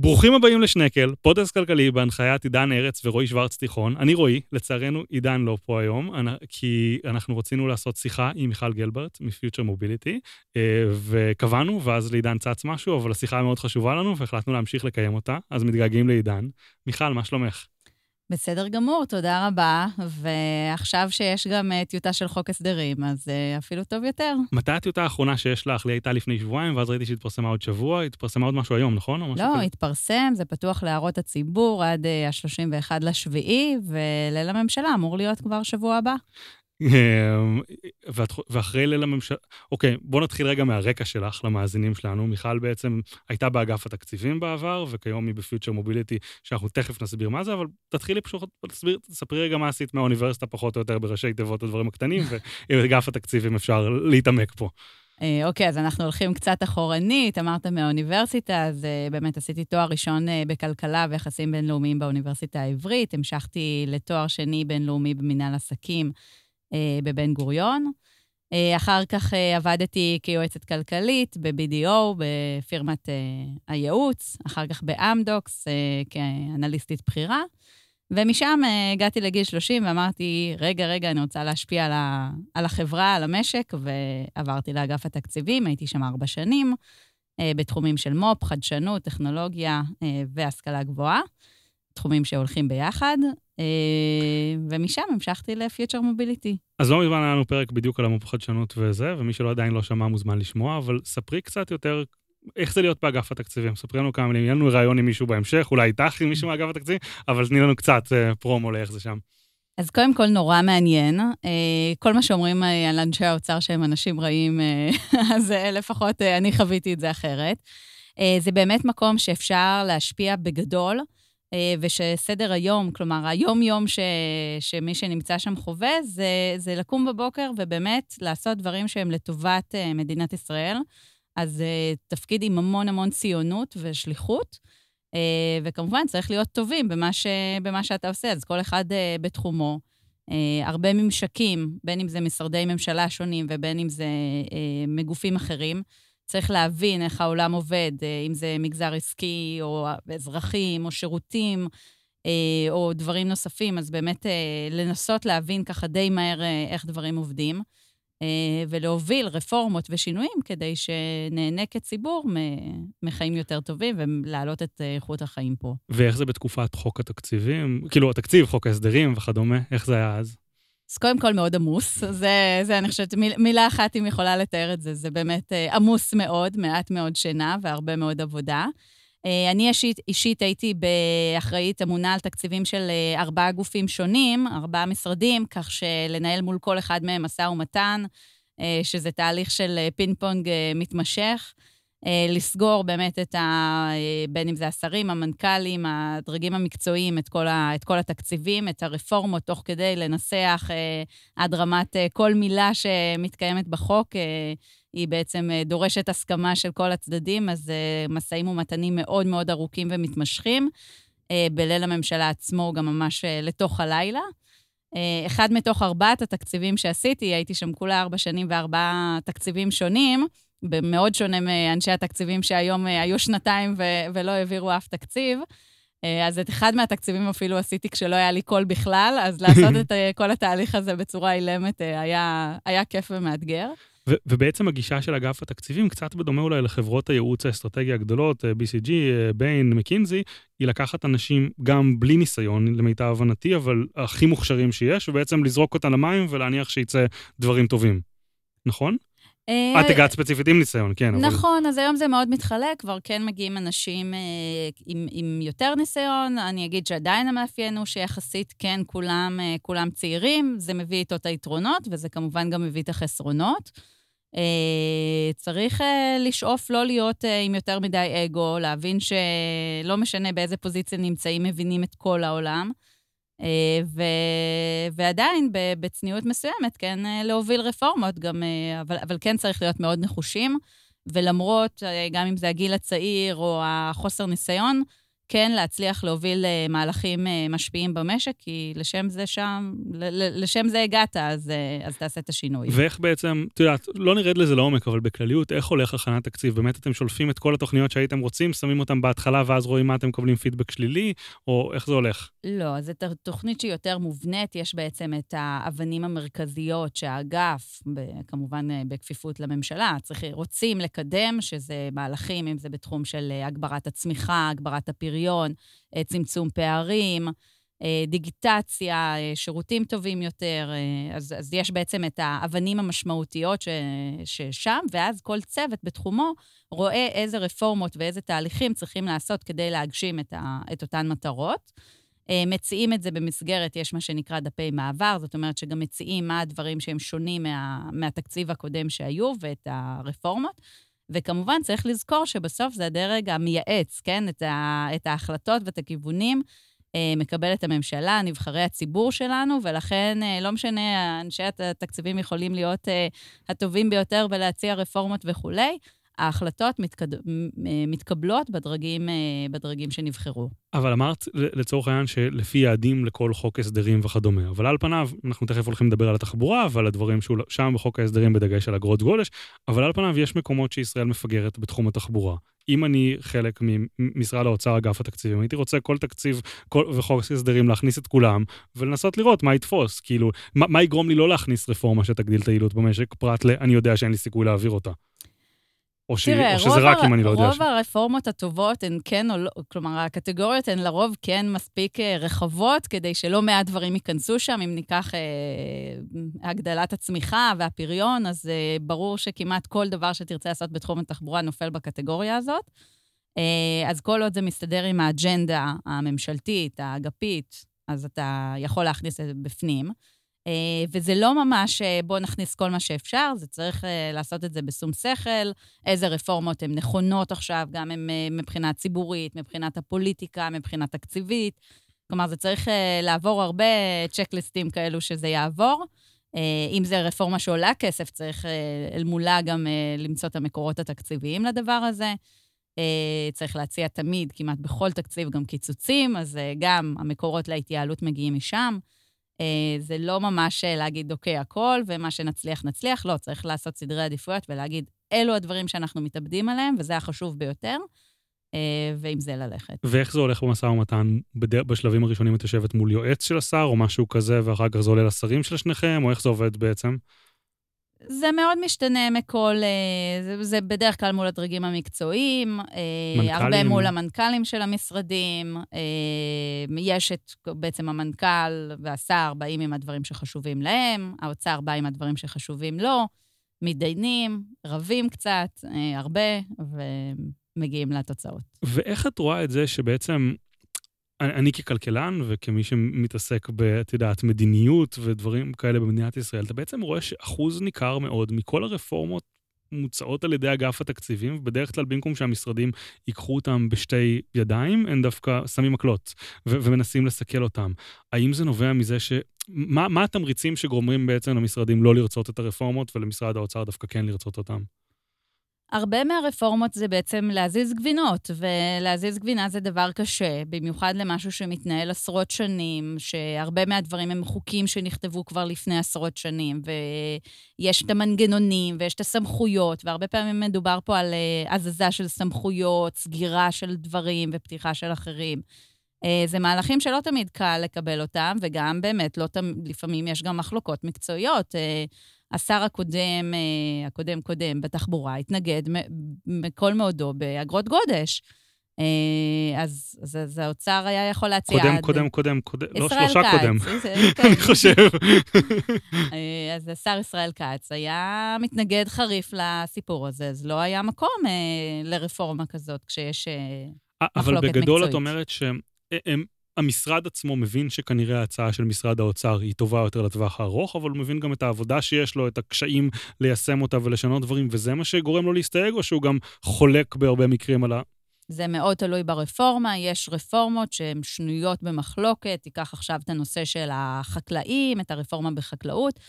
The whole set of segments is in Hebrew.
ברוכים הבאים לשנקל, פודקאסט כלכלי בהנחיית עידן ארץ ורועי שוורץ תיכון. אני רועי, לצערנו עידן לא פה היום, כי אנחנו רצינו לעשות שיחה עם מיכל גלברט מפיוטר מוביליטי, אה, וקבענו, ואז לעידן צץ משהו, אבל השיחה מאוד חשובה לנו, והחלטנו להמשיך לקיים אותה, אז מתגעגעים לעידן. מיכל, מה שלומך? בסדר גמור, תודה רבה. ועכשיו שיש גם uh, טיוטה של חוק הסדרים, אז uh, אפילו טוב יותר. מתי הטיוטה האחרונה שיש לך? לי הייתה לפני שבועיים, ואז ראיתי שהתפרסמה עוד שבוע. התפרסמה עוד משהו היום, נכון? לא, כזה? התפרסם, זה פתוח להערות הציבור עד uh, ה-31 לשביעי, וליל הממשלה אמור להיות כבר שבוע הבא. אמ, ואחרי ליל הממשלה, אוקיי, בוא נתחיל רגע מהרקע שלך למאזינים שלנו. מיכל בעצם הייתה באגף התקציבים בעבר, וכיום היא בפיוטר מוביליטי, שאנחנו תכף נסביר מה זה, אבל תתחילי פשוט, תסביר, תספרי רגע מה עשית מהאוניברסיטה, פחות או יותר בראשי תיבות הדברים הקטנים, ועם אגף התקציבים אפשר להתעמק פה. אה, אוקיי, אז אנחנו הולכים קצת אחורנית, אמרת מהאוניברסיטה, אז אה, באמת עשיתי תואר ראשון אה, בכלכלה ויחסים בינלאומיים באוניברסיטה העברית, המשכתי לתואר שני בינלאומי במנהל עסקים בבן גוריון. אה, אחר כך אה, עבדתי כיועצת כלכלית ב-BDO, בפירמת הייעוץ, אחר כך באמדוקס כאנליסטית בכירה, ומשם הגעתי לגיל 30 ואמרתי, רגע, רגע, אני רוצה להשפיע על, על החברה, על המשק, ועברתי לאגף התקציבים, הייתי שם ארבע שנים, בתחומים של מו"פ, חדשנות, טכנולוגיה והשכלה גבוהה, תחומים שהולכים ביחד. אה, ומשם המשכתי לפיוטר מוביליטי. אז לא מזמן היה לנו פרק בדיוק על המו"פ חדשנות וזה, ומי שלא עדיין לא שמע מוזמן לשמוע, אבל ספרי קצת יותר איך זה להיות באגף התקציבים. ספרי לנו כמה מילים, יהיה לנו ראיון עם מישהו בהמשך, אולי איתך עם מישהו מאגף התקציבים, אבל תני לנו קצת uh, פרומו לאיך זה שם. אז קודם כל, נורא מעניין. Uh, כל מה שאומרים על אנשי האוצר שהם אנשים רעים, אז לפחות אני חוויתי את זה אחרת. זה באמת מקום שאפשר להשפיע בגדול. אה, ושסדר היום, כלומר, היום-יום ש, שמי שנמצא שם חווה, זה, זה לקום בבוקר ובאמת לעשות דברים שהם לטובת אה, מדינת ישראל. אז אה, תפקיד עם המון המון ציונות ושליחות, וכמובן, צריך להיות טובים במה, ש, במה שאתה עושה, אז כל אחד בתחומו. הרבה ממשקים, בין אם זה משרדי ממשלה שונים ובין אם זה מגופים אחרים. צריך להבין איך העולם עובד, אה, אם זה מגזר עסקי, או אזרחים, או שירותים, אה, או דברים נוספים, אז באמת אה, לנסות להבין ככה די מהר איך דברים עובדים, ולהוביל רפורמות ושינויים כדי שנהנה כציבור מחיים יותר טובים ולהעלות את איכות החיים פה. ואיך זה בתקופת חוק התקציבים? כאילו, התקציב, חוק ההסדרים וכדומה, איך זה היה אז? אז קודם כל מאוד עמוס. זה, זה אני חושבת, מיל, מילה אחת, אם יכולה לתאר את זה, זה באמת uh, עמוס מאוד, מעט מאוד שינה והרבה מאוד עבודה. Uh, אני אישית, אישית הייתי באחראית אמונה על תקציבים של uh, ארבעה גופים שונים, ארבעה משרדים, כך שלנהל מול כל אחד מהם משא ומתן, שזה תהליך של פינג פונג מתמשך. אה, לסגור באמת את ה... אה, בין אם זה השרים, המנכ"לים, הדרגים המקצועיים, את כל, ה, את כל התקציבים, את הרפורמות, תוך כדי לנסח אה, עד רמת כל מילה שמתקיימת בחוק. היא בעצם דורשת הסכמה של כל הצדדים, אז משאים ומתנים מאוד מאוד ארוכים ומתמשכים. בליל הממשלה עצמו, גם ממש לתוך הלילה. אחד מתוך ארבעת התקציבים שעשיתי, הייתי שם כולה ארבע שנים וארבעה תקציבים שונים, מאוד שונה מאנשי התקציבים שהיום אה, היו שנתיים ו- ולא העבירו אף תקציב. אה, אז את אחד מהתקציבים אפילו עשיתי כשלא היה לי קול בכלל, אז לעשות את אה, כל התהליך הזה בצורה אילמת היה, היה כיף ומאתגר. ו- ובעצם הגישה של אגף התקציבים, קצת בדומה אולי לחברות הייעוץ האסטרטגי הגדולות, BCG, ביין, מקינזי, היא לקחת אנשים גם בלי ניסיון, למיטב הבנתי, אבל הכי מוכשרים שיש, ובעצם לזרוק אותם למים ולהניח שיצא דברים טובים. נכון? אה, את הגעת ספציפית עם ניסיון, כן. נכון, אז היום זה מאוד מתחלק, כבר כן מגיעים אנשים אה, עם, עם יותר ניסיון. אני אגיד שעדיין המאפיין הוא שיחסית כן, כולם, אה, כולם צעירים, זה מביא איתו את היתרונות, וזה כמובן גם מביא את החסרונות. צריך לשאוף לא להיות עם יותר מדי אגו, להבין שלא משנה באיזה פוזיציה נמצאים, מבינים את כל העולם. אה, ו... ועדיין, בצניעות מסוימת, כן, אה, להוביל רפורמות גם, אה, אבל, אבל כן צריך להיות מאוד נחושים, ולמרות, גם אם זה הגיל הצעיר או החוסר ניסיון, כן להצליח להוביל אה, מהלכים אה, משפיעים במשק, כי לשם זה שם, לשם זה הגעת, אז, אה, אז תעשה את השינוי. ואיך בעצם, את יודעת, לא נרד לזה לעומק, אבל בכלליות, איך הולך הכנת תקציב? באמת אתם שולפים את כל התוכניות שהייתם רוצים, שמים אותן בהתחלה, ואז רואים מה אתם מקבלים פידבק שלילי, או איך זה הולך? לא, זו תוכנית שהיא יותר מובנית, יש בעצם את האבנים המרכזיות שהאגף, כמובן בכפיפות לממשלה, צריך, רוצים לקדם, שזה מהלכים, אם זה בתחום של הגברת הצמיחה, הגברת הפריון, אה, צמצום פערים, אה, דיגיטציה, אה, שירותים טובים יותר. אז, אז יש בעצם את האבנים המשמעותיות ש, ששם, ואז כל צוות בתחומו רואה איזה רפורמות ואיזה תהליכים צריכים לעשות כדי להגשים את, ה, את אותן מטרות. מציעים את זה במסגרת, יש מה שנקרא דפי מעבר, זאת אומרת שגם מציעים מה הדברים שהם שונים מה, מהתקציב הקודם שהיו ואת הרפורמות. וכמובן, צריך לזכור שבסוף זה הדרג המייעץ, כן? את, ה, את ההחלטות ואת הכיוונים אה, מקבלת הממשלה, נבחרי הציבור שלנו, ולכן אה, לא משנה, אנשי התקציבים יכולים להיות אה, הטובים ביותר ולהציע רפורמות וכולי, ההחלטות מתקד... מתקבלות בדרגים, בדרגים שנבחרו. אבל אמרת לצורך העניין שלפי יעדים לכל חוק הסדרים וכדומה, אבל על פניו, אנחנו תכף הולכים לדבר על התחבורה ועל הדברים שהוא שם בחוק ההסדרים בדגש על אגרות גודש, אבל על פניו יש מקומות שישראל מפגרת בתחום התחבורה. אם אני חלק ממשרד האוצר, אגף התקציבים, הייתי רוצה כל תקציב כל, וחוק הסדרים להכניס את כולם ולנסות לראות מה יתפוס, כאילו, מה, מה יגרום לי לא להכניס רפורמה שתגדיל את היעילות במשק, פרט ל... אני יודע שאין לי סיכוי להעביר אותה. או. תראה, או שזה רק אם אני לא יודע. רוב ש... הרפורמות הטובות הן כן או לא, כלומר, הקטגוריות הן לרוב כן מספיק אה, רחבות, כדי שלא מעט דברים ייכנסו שם. אם ניקח אה, הגדלת הצמיחה והפריון, אז אה, ברור שכמעט כל דבר שתרצה לעשות בתחום התחבורה נופל בקטגוריה הזאת. אה, אז כל עוד זה מסתדר עם האג'נדה הממשלתית, האגפית, אז אתה יכול להכניס את זה בפנים. אה, וזה לא ממש אה, בואו נכניס כל מה שאפשר, זה צריך אה, לעשות את זה בשום שכל, איזה רפורמות הן נכונות עכשיו, גם הם מבחינה ציבורית, מבחינת הפוליטיקה, מבחינה תקציבית. כלומר, זה צריך לעבור הרבה צ'קליסטים כאלו שזה יעבור. אם זו רפורמה שעולה כסף, צריך אל מולה גם למצוא את המקורות התקציביים לדבר הזה. צריך להציע תמיד, כמעט בכל תקציב, גם קיצוצים, אז גם המקורות להתייעלות מגיעים משם. אה, זה לא ממש אה, להגיד, אוקיי, הכל, ומה שנצליח, נצליח. לא, צריך לעשות סדרי עדיפויות ולהגיד, אלו הדברים שאנחנו מתאבדים עליהם, וזה החשוב ביותר, אה, ועם זה ללכת. ואיך זה הולך במשא ומתן? בשלבים הראשונים את יושבת מול יועץ של השר, או משהו כזה, ואחר כך זה עולה לשרים של שניכם, או איך זה עובד בעצם? זה מאוד משתנה מכל, אה, זה, זה בדרך כלל מול הדרגים המקצועיים, אה, מנכ"לים. הרבה מול המנכ"לים של המשרדים. אה, יש את, בעצם המנכ"ל והשר באים עם הדברים שחשובים להם, האוצר בא עם הדברים שחשובים לו, מתדיינים, רבים קצת, הרבה, ומגיעים לתוצאות. ואיך את רואה את זה שבעצם אני, אני ככלכלן וכמי שמתעסק ב, את יודעת, מדיניות ודברים כאלה במדינת ישראל, אתה בעצם רואה שאחוז ניכר מאוד מכל הרפורמות מוצעות על ידי אגף התקציבים, ובדרך כלל במקום שהמשרדים ייקחו אותם בשתי ידיים, הם דווקא שמים מקלות ו- ומנסים לסכל אותם. האם זה נובע מזה ש... מה, מה התמריצים שגורמים בעצם למשרדים לא לרצות את הרפורמות ולמשרד האוצר דווקא כן לרצות אותם? הרבה מהרפורמות זה בעצם להזיז גבינות, ולהזיז גבינה זה דבר קשה, במיוחד למשהו שמתנהל עשרות שנים, שהרבה מהדברים הם חוקים שנכתבו כבר לפני עשרות שנים, ויש את המנגנונים ויש את הסמכויות, והרבה פעמים מדובר פה על אה, הזזה של סמכויות, סגירה של דברים ופתיחה של אחרים. אה, זה מהלכים שלא תמיד קל לקבל אותם, וגם באמת, לא תמיד, לפעמים יש גם מחלוקות מקצועיות. אה, השר הקודם, אה, הקודם-קודם בתחבורה, התנגד מכל מאודו באגרות גודש. אה, אז, אז, אז האוצר היה יכול להציע... קודם, עד... קודם, קודם, קודם, לא שלושה כץ, קודם, כן. אני חושב. אה, אז השר ישראל כץ היה מתנגד חריף לסיפור הזה, אז לא היה מקום לרפורמה כזאת כשיש מחלוקת מקצועית. אבל בגדול את אומרת שהם המשרד עצמו מבין שכנראה ההצעה של משרד האוצר היא טובה יותר לטווח הארוך, אבל הוא מבין גם את העבודה שיש לו, את הקשיים ליישם אותה ולשנות דברים, וזה מה שגורם לו להסתייג, או שהוא גם חולק בהרבה מקרים על ה... זה מאוד תלוי ברפורמה, יש רפורמות שהן שנויות במחלוקת, תיקח עכשיו את הנושא של החקלאים, את הרפורמה בחקלאות.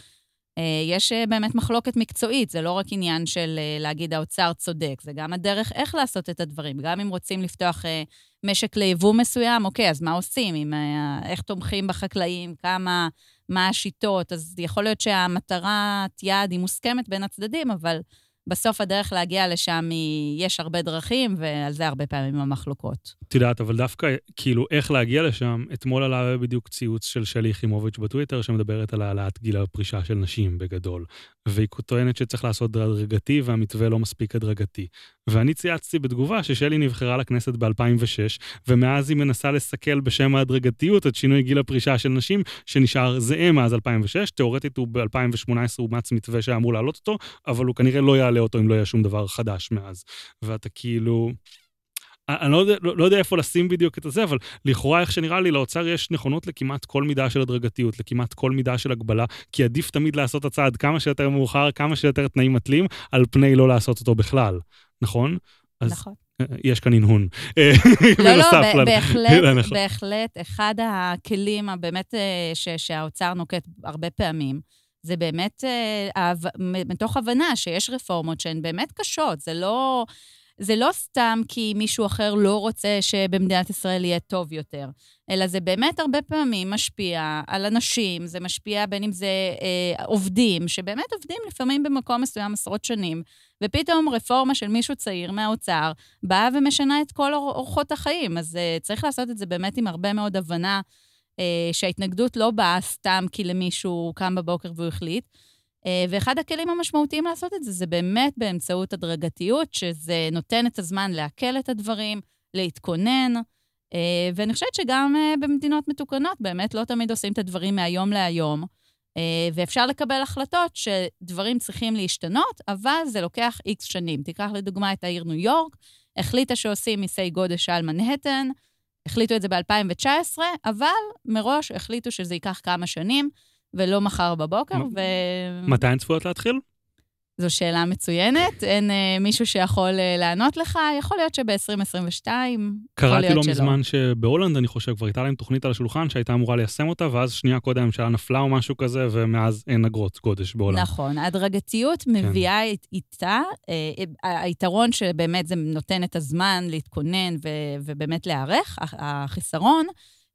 יש באמת מחלוקת מקצועית, זה לא רק עניין של להגיד האוצר צודק, זה גם הדרך איך לעשות את הדברים. גם אם רוצים לפתוח משק ליבוא מסוים, אוקיי, אז מה עושים? עם, איך תומכים בחקלאים, כמה, מה השיטות? אז יכול להיות שהמטרת יעד היא מוסכמת בין הצדדים, אבל בסוף הדרך להגיע לשם היא, יש הרבה דרכים, ועל זה הרבה פעמים המחלוקות. את יודעת, אבל דווקא, כאילו, איך להגיע לשם, אתמול עלה בדיוק ציוץ של שלי יחימוביץ' בטוויטר, שמדברת על העלאת גיל הפרישה של נשים בגדול. והיא טוענת שצריך לעשות הדרגתי, והמתווה לא מספיק הדרגתי. ואני צייצתי בתגובה ששלי נבחרה לכנסת ב-2006, ומאז היא מנסה לסכל בשם ההדרגתיות את שינוי גיל הפרישה של נשים, שנשאר זהה מאז 2006. תאורטית הוא ב-2018 אומץ מתווה שהיה אמור להעלות אותו, אבל הוא כנראה לא יעלה אותו אם לא יהיה שום דבר חדש מאז. ואתה כאילו... אני לא יודע, לא, לא יודע איפה לשים בדיוק את זה, אבל לכאורה, איך שנראה לי, לאוצר יש נכונות לכמעט כל מידה של הדרגתיות, לכמעט כל מידה של הגבלה, כי עדיף תמיד לעשות הצעד כמה שיותר מאוחר, כמה שיותר תנאים מתלים, על פני לא לעשות אותו בכלל, נכון? אז נכון. יש כאן הנהון. לא, לא, בהחלט, בהחלט, אחד הכלים הבאמת אה, שהאוצר נוקט הרבה פעמים, זה באמת אה, מתוך הבנה שיש רפורמות שהן באמת קשות, זה לא... זה לא סתם כי מישהו אחר לא רוצה שבמדינת ישראל יהיה טוב יותר, אלא זה באמת הרבה פעמים משפיע על אנשים, זה משפיע בין אם זה אה, עובדים, שבאמת עובדים לפעמים במקום מסוים עשרות שנים, ופתאום רפורמה של מישהו צעיר מהאוצר באה ומשנה את כל אורחות החיים. אז אה, צריך לעשות את זה באמת עם הרבה מאוד הבנה שההתנגדות לא באה סתם כי למישהו קם בבוקר והוא החליט, אה, ואחד הכלים המשמעותיים לעשות את זה, זה באמת באמצעות הדרגתיות, שזה נותן את הזמן לעכל את הדברים, להתכונן, אה, ואני חושבת שגם אה, במדינות מתוקנות באמת לא תמיד עושים את הדברים מהיום להיום, ואפשר לקבל החלטות שדברים צריכים להשתנות, אבל זה לוקח איקס שנים. תיקח לדוגמה את העיר ניו יורק, החליטה שעושים מיסי גודש על מנהטן, החליטו את זה ב-2019, אבל מראש החליטו שזה ייקח כמה שנים. ולא מחר בבוקר, ו... מתי הן צפויות להתחיל? זו שאלה מצוינת, אין uh, מישהו שיכול uh, לענות לך, יכול להיות שב-2022, קראתי לא מזמן שבהולנד, אני חושב, כבר הייתה להם תוכנית על השולחן שהייתה אמורה ליישם אותה, ואז שנייה קודם הממשלה נפלה או משהו כזה, ומאז אין אגרות גודש בהולנד. נכון, ההדרגתיות כן. מביאה איתה, uh, היתרון שבאמת זה נותן את הזמן להתכונן ו- ובאמת להיערך, החיסרון,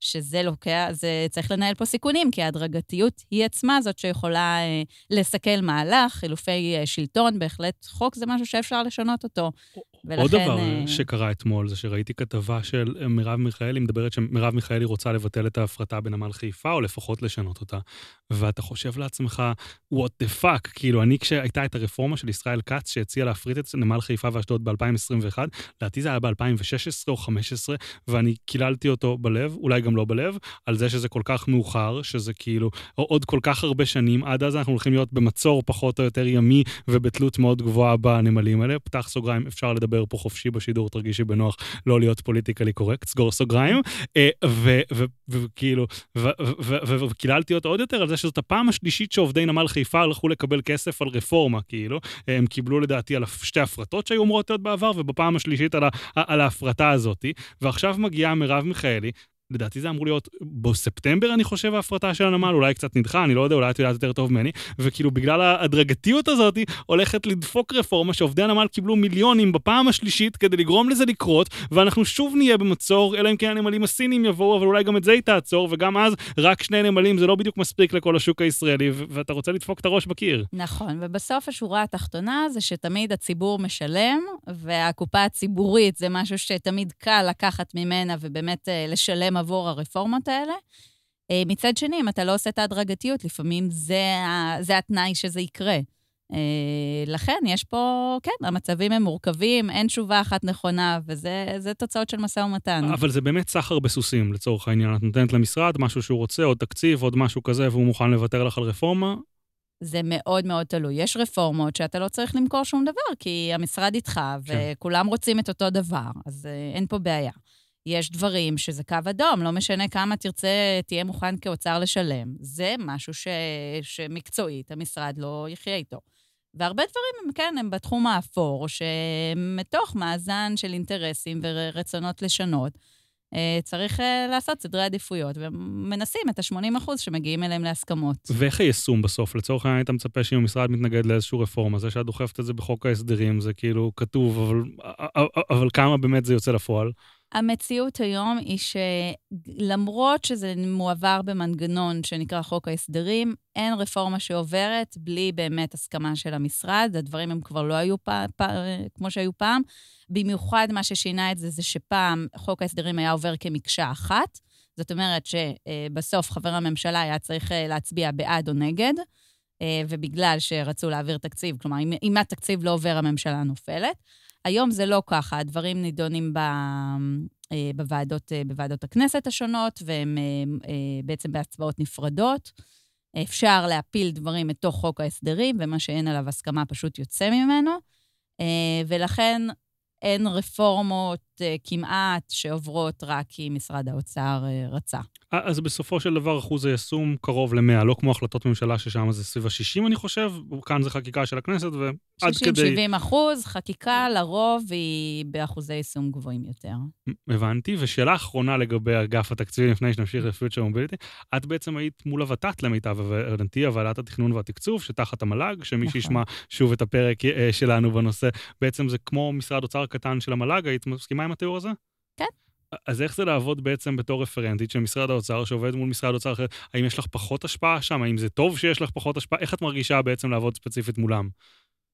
שזה לוקח, זה צריך לנהל פה סיכונים, כי ההדרגתיות היא עצמה זאת שיכולה אה, לסכל מהלך, חילופי אה, שלטון, בהחלט חוק זה משהו שאפשר לשנות אותו. ולכן... עוד דבר אה... שקרה אתמול זה שראיתי כתבה של אה, מרב מיכאלי, מדברת שמרב מיכאלי רוצה לבטל את ההפרטה בנמל חיפה, או לפחות לשנות אותה. ואתה חושב לעצמך, what the fuck, כאילו, אני כשהייתה את הרפורמה של ישראל כץ, שהציע להפריט את נמל חיפה ואשדוד ב-2021, לדעתי זה היה ב-2016 או 2015, ואני קיללתי אותו בלב, אולי גם לא בלב, על זה שזה כל כך מאוחר, שזה כאילו עוד כל כך הרבה שנים, עד אז אנחנו הולכים להיות במצור פחות או יותר ימי ובתלות מאוד גבוהה בנמלים האלה. פתח סוגריים, אפשר לדבר פה חופשי בשידור, תרגישי בנוח לא להיות פוליטיקלי קורקט, סגור סוגריים. אה, וכאילו, וקיללתי אותו עוד יותר על זה שזאת הפעם השלישית שעובדי נמל חיפה הלכו לקבל כסף על רפורמה, כאילו. הם קיבלו לדעתי על שתי הפרטות שהיו אמורות להיות בעבר, ובפעם השלישית על ההפרטה הזאת. ועכשיו מגיעה מרב מיכאלי, לדעתי זה אמור להיות בספטמבר, אני חושב, ההפרטה של הנמל, אולי קצת נדחה, אני לא יודע, אולי את יודעת יותר טוב ממני, וכאילו בגלל ההדרגתיות הזאת, הולכת לדפוק רפורמה שעובדי הנמל קיבלו מיליונים בפעם השלישית כדי לגרום לזה לקרות, ואנחנו שוב נהיה במצור, אלא אם כן הנמלים הסינים יבואו, אבל אולי גם את זה היא תעצור, וגם אז רק שני נמלים זה לא בדיוק מספיק לכל השוק הישראלי, ואתה רוצה לדפוק את הראש בקיר. נכון, ובסוף השורה התחתונה זה שתמיד הציבור משלם, והקופה הציבורית זה משהו שתמיד קל לקחת ממנה ובאמת אה, לשלם עבור הרפורמות האלה. אה, מצד שני, אם אתה לא עושה את ההדרגתיות, לפעמים זה, זה התנאי שזה יקרה. אה, לכן יש פה, כן, המצבים הם מורכבים, אין תשובה אחת נכונה, וזה תוצאות של משא ומתן. אבל זה באמת סחר בסוסים, לצורך העניין. את נותנת למשרד משהו שהוא רוצה, עוד תקציב, עוד משהו כזה, והוא מוכן לוותר לך על רפורמה. זה מאוד מאוד תלוי. יש רפורמות שאתה לא צריך למכור שום דבר, כי המשרד איתך, כן. וכולם רוצים את אותו דבר, אז אה, אין פה בעיה. יש דברים שזה קו אדום, לא משנה כמה תרצה, תהיה מוכן כאוצר לשלם. זה משהו ש... שמקצועית המשרד לא יחיה איתו. והרבה דברים, הם כן, הם בתחום האפור, שמתוך מאזן של אינטרסים ורצונות לשנות, אה, צריך אה, לעשות סדרי עדיפויות, ומנסים את ה-80% שמגיעים אליהם להסכמות. ואיך היישום בסוף? לצורך העניין, היית מצפה שאם המשרד מתנגד לאיזושהי רפורמה, זה שאת דוחפת את זה בחוק ההסדרים, זה כאילו כתוב, אבל, אבל כמה באמת זה יוצא לפועל? המציאות היום היא שלמרות שזה מועבר במנגנון שנקרא חוק ההסדרים, אין רפורמה שעוברת בלי באמת הסכמה של המשרד. הדברים הם כבר לא היו פעם, פעם, כמו שהיו פעם. במיוחד מה ששינה את זה, זה שפעם חוק ההסדרים היה עובר כמקשה אחת. זאת אומרת שבסוף חבר הממשלה היה צריך אה, להצביע בעד או נגד, אה, ובגלל שרצו להעביר תקציב, כלומר, אם, התקציב לא עובר, הממשלה נופלת. היום זה לא ככה, הדברים נידונים ב, אה, בוועדות, בוועדות הכנסת השונות, והם בעצם בהצבעות נפרדות. אפשר להפיל דברים מתוך חוק ההסדרים, ומה שאין עליו הסכמה פשוט יוצא ממנו. ולכן אין רפורמות כמעט שעוברות רק כי משרד האוצר uh, רצה. אז בסופו של דבר אחוז היישום קרוב ל-100, לא כמו החלטות ממשלה ששם זה סביב ה-60, אני חושב, כאן זה חקיקה של הכנסת, ועד 60, כדי... 60-70 אחוז, חקיקה לרוב היא באחוזי יישום גבוהים יותר. הבנתי, ושאלה אחרונה לגבי אגף התקציבים, לפני שנמשיך לפיוטר מוביליטי, את בעצם היית מול הוות"ת למיטב הבנתי, הוועדת התכנון והתקצוב, שתחת המל"ג, שמי נכון. שישמע שוב את הפרק אה, שלנו בנושא, בעצם זה כמו משרד אוצר קטן של המל"ג, היית מסכימה עם התיאור הזה? כן. אז איך זה לעבוד בעצם בתור רפרנטית של משרד האוצר, שעובד מול משרד האוצר אחר? האם יש לך פחות השפעה שם? האם זה טוב שיש לך פחות השפעה? איך את מרגישה בעצם לעבוד ספציפית מולם?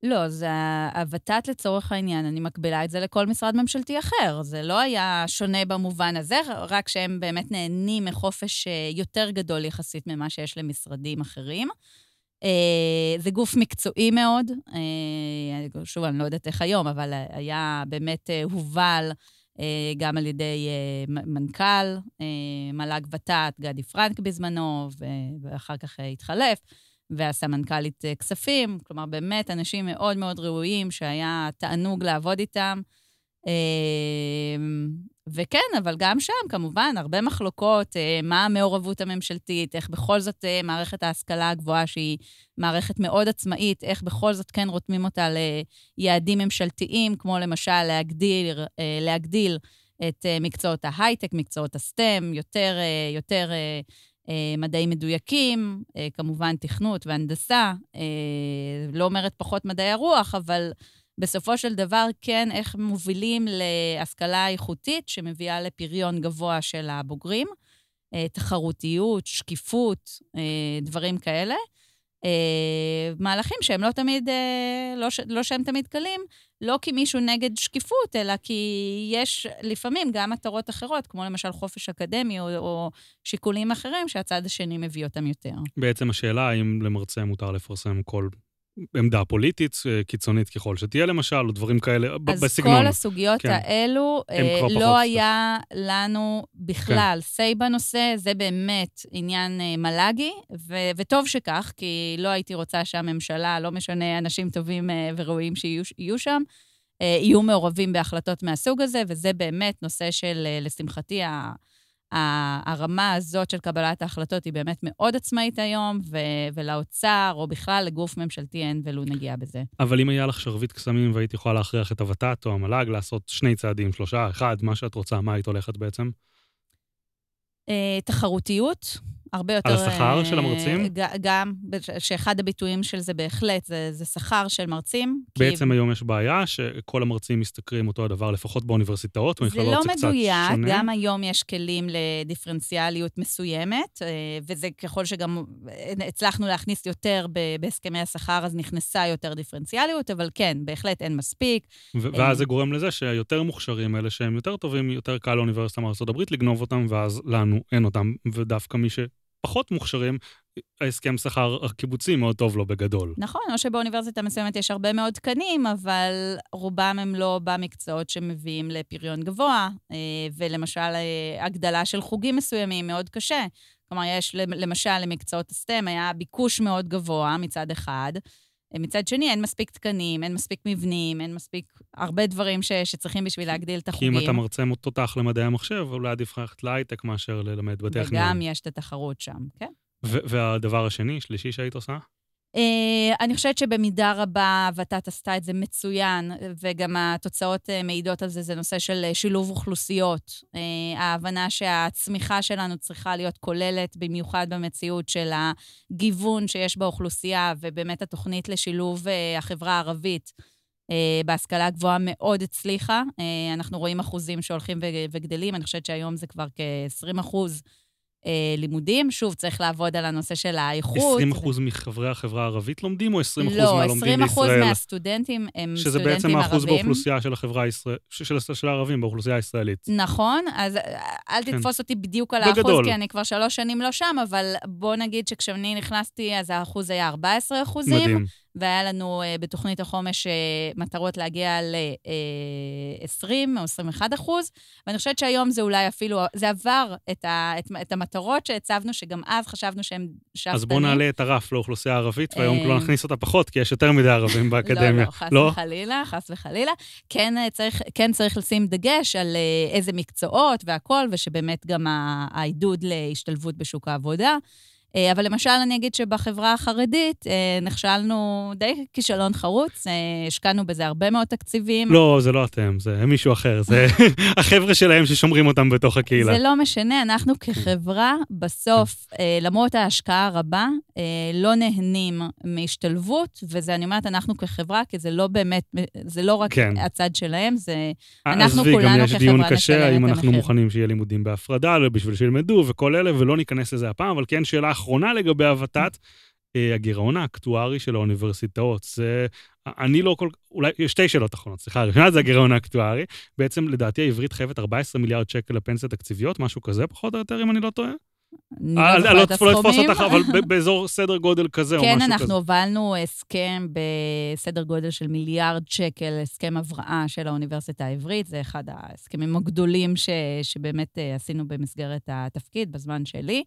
לא, זה הוות"ת לצורך העניין, אני מקבילה את זה לכל משרד ממשלתי אחר. זה לא היה שונה במובן הזה, רק שהם באמת נהנים מחופש אה, יותר גדול יחסית ממה שיש למשרדים אחרים. אה, זה גוף מקצועי מאוד, אה, שוב, אני לא יודעת איך היום, אבל היה באמת הובל גם על ידי מנכ"ל מל"ג ות"ת, גדי פרנק בזמנו, ואחר כך התחלף. והסמנכ"לית אה, כספים, כלומר, באמת אנשים מאוד מאוד ראויים שהיה תענוג לעבוד איתם. אמ, וכן, אבל גם שם, כמובן, הרבה מחלוקות, אה, מה המעורבות הממשלתית, איך בכל זאת אה, מערכת ההשכלה הגבוהה, שהיא מערכת מאוד עצמאית, איך בכל זאת כן רותמים אותה ליעדים ממשלתיים, כמו למשל להגדיל, להגדיל את מקצועות ההייטק, מקצועות הסטם, יותר, יותר אה, מדעים מדויקים, אה, כמובן תכנות והנדסה, אה, לא אומרת פחות מדעי הרוח, אבל בסופו של דבר כן איך מובילים להשכלה איכותית שמביאה לפריון גבוה של הבוגרים, תחרותיות, שקיפות, דברים כאלה. אה, מהלכים שהם לא תמיד, אה, לא, לא שהם תמיד קלים, לא כי מישהו נגד שקיפות, אלא כי יש לפעמים גם מטרות אחרות, כמו למשל חופש אקדמי או, או שיקולים אחרים, שהצד השני מביא אותם יותר. בעצם השאלה האם למרצה מותר לפרסם כל עמדה פוליטית אה, קיצונית ככל שתהיה למשל, או דברים כאלה, אז בסגנון. אז כל הסוגיות כן. האלו, אה, לא היה לנו בכלל כן. say בנושא, זה באמת עניין אה, מל"גי, ו- וטוב שכך, כי לא הייתי רוצה שהממשלה, לא משנה אנשים טובים וראויים שיהיו שם, יהיו מעורבים בהחלטות מהסוג הזה, וזה באמת נושא של, לשמחתי, הרמה הזאת של קבלת ההחלטות היא באמת מאוד עצמאית היום, ו- ולאוצר, או בכלל לגוף ממשלתי, אין ולו נגיעה בזה. אבל אם היה לך שרביט קסמים והיית יכולה להכריח את הוות"ת או המל"ג לעשות שני צעדים, שלושה, אחד, מה שאת רוצה, מה היית הולכת בעצם? אה, תחרותיות. הרבה יותר... על השכר של המרצים? גם, שאחד הביטויים של זה בהחלט, זה, זה שכר של מרצים. בעצם כי... היום יש בעיה שכל המרצים משתכרים אותו הדבר, לפחות באוניברסיטאות, במכללות זה, לא זה קצת שונה. זה לא מדויק, גם היום יש כלים לדיפרנציאליות מסוימת, אה, וזה ככל שגם הצלחנו להכניס יותר בהסכמי השכר, אז נכנסה יותר דיפרנציאליות, אבל כן, בהחלט אין מספיק. ואז אה, זה גורם לזה שיותר מוכשרים, אלה שהם יותר טובים, יותר קל לאוניברסיטה מארה"ב לגנוב אותם, ואז לנו אין אותם, ודווקא מי ש... פחות מוכשרים, ההסכם שכר הקיבוצי מאוד טוב לו בגדול. נכון, או שבאוניברסיטה מסוימת יש הרבה מאוד תקנים, אבל רובם הם לא במקצועות שמביאים לפריון גבוה, אה, ולמשל אה, הגדלה של חוגים מסוימים מאוד קשה. כלומר, יש למשל למקצועות הסטם, היה ביקוש מאוד גבוה מצד אחד, מצד שני, אין מספיק תקנים, אין מספיק מבנים, אין מספיק הרבה דברים ש, שצריכים בשביל להגדיל את החוגים. כי אם אתה מרצה תותח למדעי המחשב, אולי עדיף ללכת להייטק מאשר ללמד בטכניון. וגם יש את התחרות שם, כן. והדבר השני, שלישי שהיית עושה? Uh, אני חושבת שבמידה רבה ות"ת עשתה את זה מצוין, וגם התוצאות uh, מעידות על זה, זה נושא של uh, שילוב אוכלוסיות. Uh, ההבנה שהצמיחה שלנו צריכה להיות כוללת, במיוחד במציאות של הגיוון שיש באוכלוסייה, ובאמת התוכנית לשילוב uh, החברה הערבית uh, בהשכלה הגבוהה מאוד הצליחה. Uh, אנחנו רואים אחוזים שהולכים וגדלים, אני חושבת שהיום זה כבר כ-20 אחוז. אה, לימודים. שוב, צריך לעבוד על הנושא של האיכות. 20 אחוז מחברי החברה הערבית לומדים, או 20 אחוז לא, מהלומדים בישראל? לא, 20 אחוז מהסטודנטים הם סטודנטים ערבים. שזה בעצם האחוז באוכלוסייה של החברה הישראלית, של, של הערבים באוכלוסייה הישראלית. נכון, אז אל כן. תתפוס אותי בדיוק על בגדול. האחוז, כי אני כבר שלוש שנים לא שם, אבל בוא נגיד שכשאני נכנסתי, אז האחוז היה 14 אחוזים. מדהים. והיה לנו uh, בתוכנית החומש uh, מטרות להגיע ל-20 uh, או 21 אחוז, ואני חושבת שהיום זה אולי אפילו, זה עבר את, ה, את, את המטרות שהצבנו, שגם אז חשבנו שהן שאפתנים. אז בואו נעלה את הרף לאוכלוסייה הערבית, והיום כבר נכניס אותה פחות, כי יש יותר מדי ערבים באקדמיה. לא, לא, חס לא? וחלילה, חס וחלילה. כן צריך, כן צריך לשים דגש על איזה מקצועות והכול, ושבאמת גם העידוד להשתלבות בשוק העבודה. אה, אבל למשל, אני אגיד שבחברה החרדית אה, נכשלנו די כישלון חרוץ, אה, השקענו בזה הרבה מאוד תקציבים. לא, זה לא אתם, זה מישהו אחר, זה החבר'ה שלהם ששומרים אותם בתוך הקהילה. זה לא משנה, אנחנו כחברה, בסוף, למרות ההשקעה הרבה, לא נהנים מהשתלבות, וזה, אני אומרת, אנחנו כחברה, כי זה לא באמת, זה לא רק כן. הצד שלהם, זה... אנחנו כולנו כחברה נשלם את המחיר. עזבי, גם יש דיון קשה, האם אנחנו מוכנים שיהיה לימודים בהפרדה, בשביל שילמדו וכל אלה, ולא ניכנס לזה הפעם, אבל כן שאלה האחרונה לגבי הוות"ת, אה, הגירעון האקטוארי של האוניברסיטאות. זה, אני לא כל... אולי, יש שתי שאלות אחרונות, סליחה, הראשונה זה הגירעון האקטוארי. בעצם, לדעתי, העברית חייבת 14 מיליארד שקל לפנסיה תקציביות, משהו כזה, פחות או יותר, אם אני לא טועה. אני לא זוכרת לא. לא אתפוס אותך, אבל באזור סדר גודל כזה או משהו כזה. כן, אנחנו הובלנו הסכם בסדר גודל של מיליארד שקל, הסכם הבראה של האוניברסיטה העברית. זה אחד ההסכמים הגדולים שבאמת אה, עשינו במסגרת התפקיד, בזמן שלי.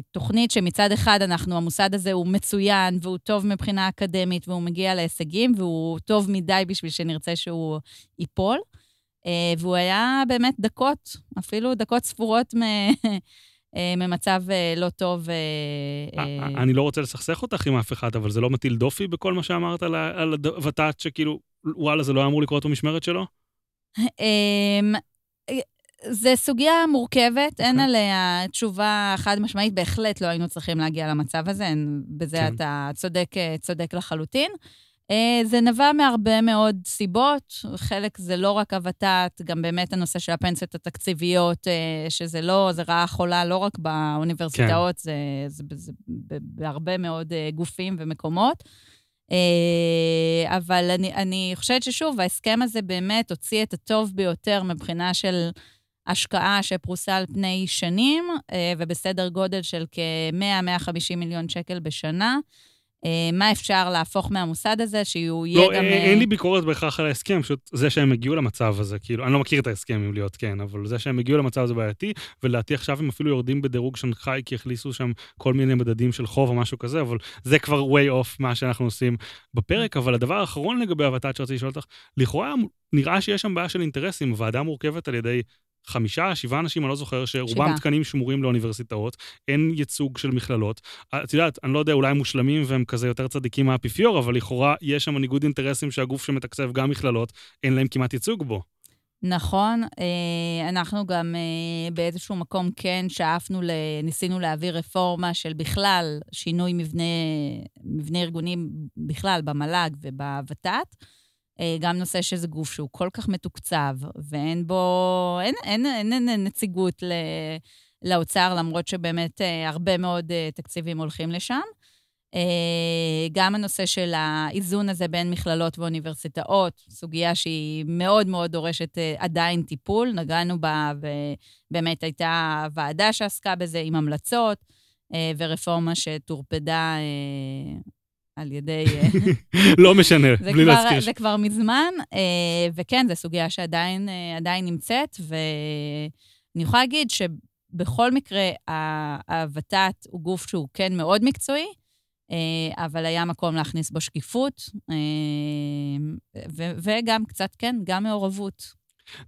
אה, תוכנית שמצד אחד אנחנו, המוסד הזה הוא מצוין והוא טוב מבחינה אקדמית והוא מגיע להישגים והוא טוב מדי בשביל שנרצה שהוא ייפול. אה, והוא היה באמת דקות, אפילו דקות ספורות מ... אה, ממצב לא טוב. אני לא רוצה לסכסך אותך עם אף אחד, אבל זה לא מטיל דופי בכל מה שאמרת על הוות"ת, שכאילו, וואלה, זה לא היה אמור לקרות במשמרת שלו? זו סוגיה מורכבת. אין אוקיי. עליה תשובה חד משמעית, בהחלט לא היינו צריכים להגיע למצב הזה, אין, בזה כן. אתה צודק, צודק לחלוטין. אה, זה נבע מהרבה מאוד סיבות, חלק זה לא רק הוות"ת, גם באמת הנושא של הפנסיות התקציביות, אה, שזה לא, זה רעה חולה לא רק באוניברסיטאות, כן. זה, זה, זה, זה בהרבה מאוד אה, גופים ומקומות. אבל אני, אני חושבת ששוב, ההסכם הזה באמת הוציא את הטוב ביותר מבחינה של השקעה שפרוסה על פני שנים, אה, ובסדר גודל של כ-100-150 מיליון שקל בשנה. אה, מה אפשר להפוך מהמוסד הזה, שהוא יהיה לא, גם... לא, אין לי ביקורת בהכרח על ההסכם, פשוט זה שהם הגיעו למצב הזה, כאילו, אני לא מכיר את ההסכם אם להיות כן, אבל זה שהם הגיעו למצב הזה בעייתי, ולדעתי עכשיו הם אפילו יורדים בדירוג שנגחאי, כי הכניסו שם כל מיני מדדים של חוב או משהו כזה, אבל זה כבר way off מה שאנחנו עושים בפרק. אבל הדבר האחרון לגבי הוות"ת שרציתי לשאול אותך, לכאורה נראה שיש שם בעיה של אינטרסים, הוועדה מורכבת על ידי חמישה, שבעה אנשים, אני לא זוכר, שרובם תקנים שמורים לאוניברסיטאות, אין ייצוג של מכללות. את יודעת, אני לא יודע, אולי הם מושלמים והם כזה יותר צדיקים מהאפיפיור, אבל לכאורה יש שם ניגוד אינטרסים שהגוף שמתקצב גם מכללות, אין להם כמעט ייצוג בו. נכון, אה, אנחנו גם אה, באיזשהו מקום כן שאפנו, ניסינו להעביר רפורמה של בכלל שינוי מבנה, מבנה ארגונים בכלל במל"ג ובוות"ת. אה, גם נושא שזה גוף שהוא כל כך מתוקצב, ואין בו, אין, אין, אין, אין נציגות ל, לאוצר, למרות שבאמת אה, הרבה מאוד אה, תקציבים הולכים לשם. גם הנושא של האיזון הזה בין מכללות ואוניברסיטאות, סוגיה שהיא מאוד מאוד דורשת עדיין טיפול, נגענו בה, ובאמת הייתה ועדה שעסקה בזה עם המלצות, ורפורמה שטורפדה על ידי... אה, לא משנה, בלי להזכיר. זה כבר מזמן, אה, וכן, זו סוגיה שעדיין אה, נמצאת, ואני יכולה להגיד שבכל מקרה, הוות"ת הוא גוף שהוא כן מאוד מקצועי, אבל היה מקום להכניס בו שקיפות, וגם קצת, כן, גם מעורבות.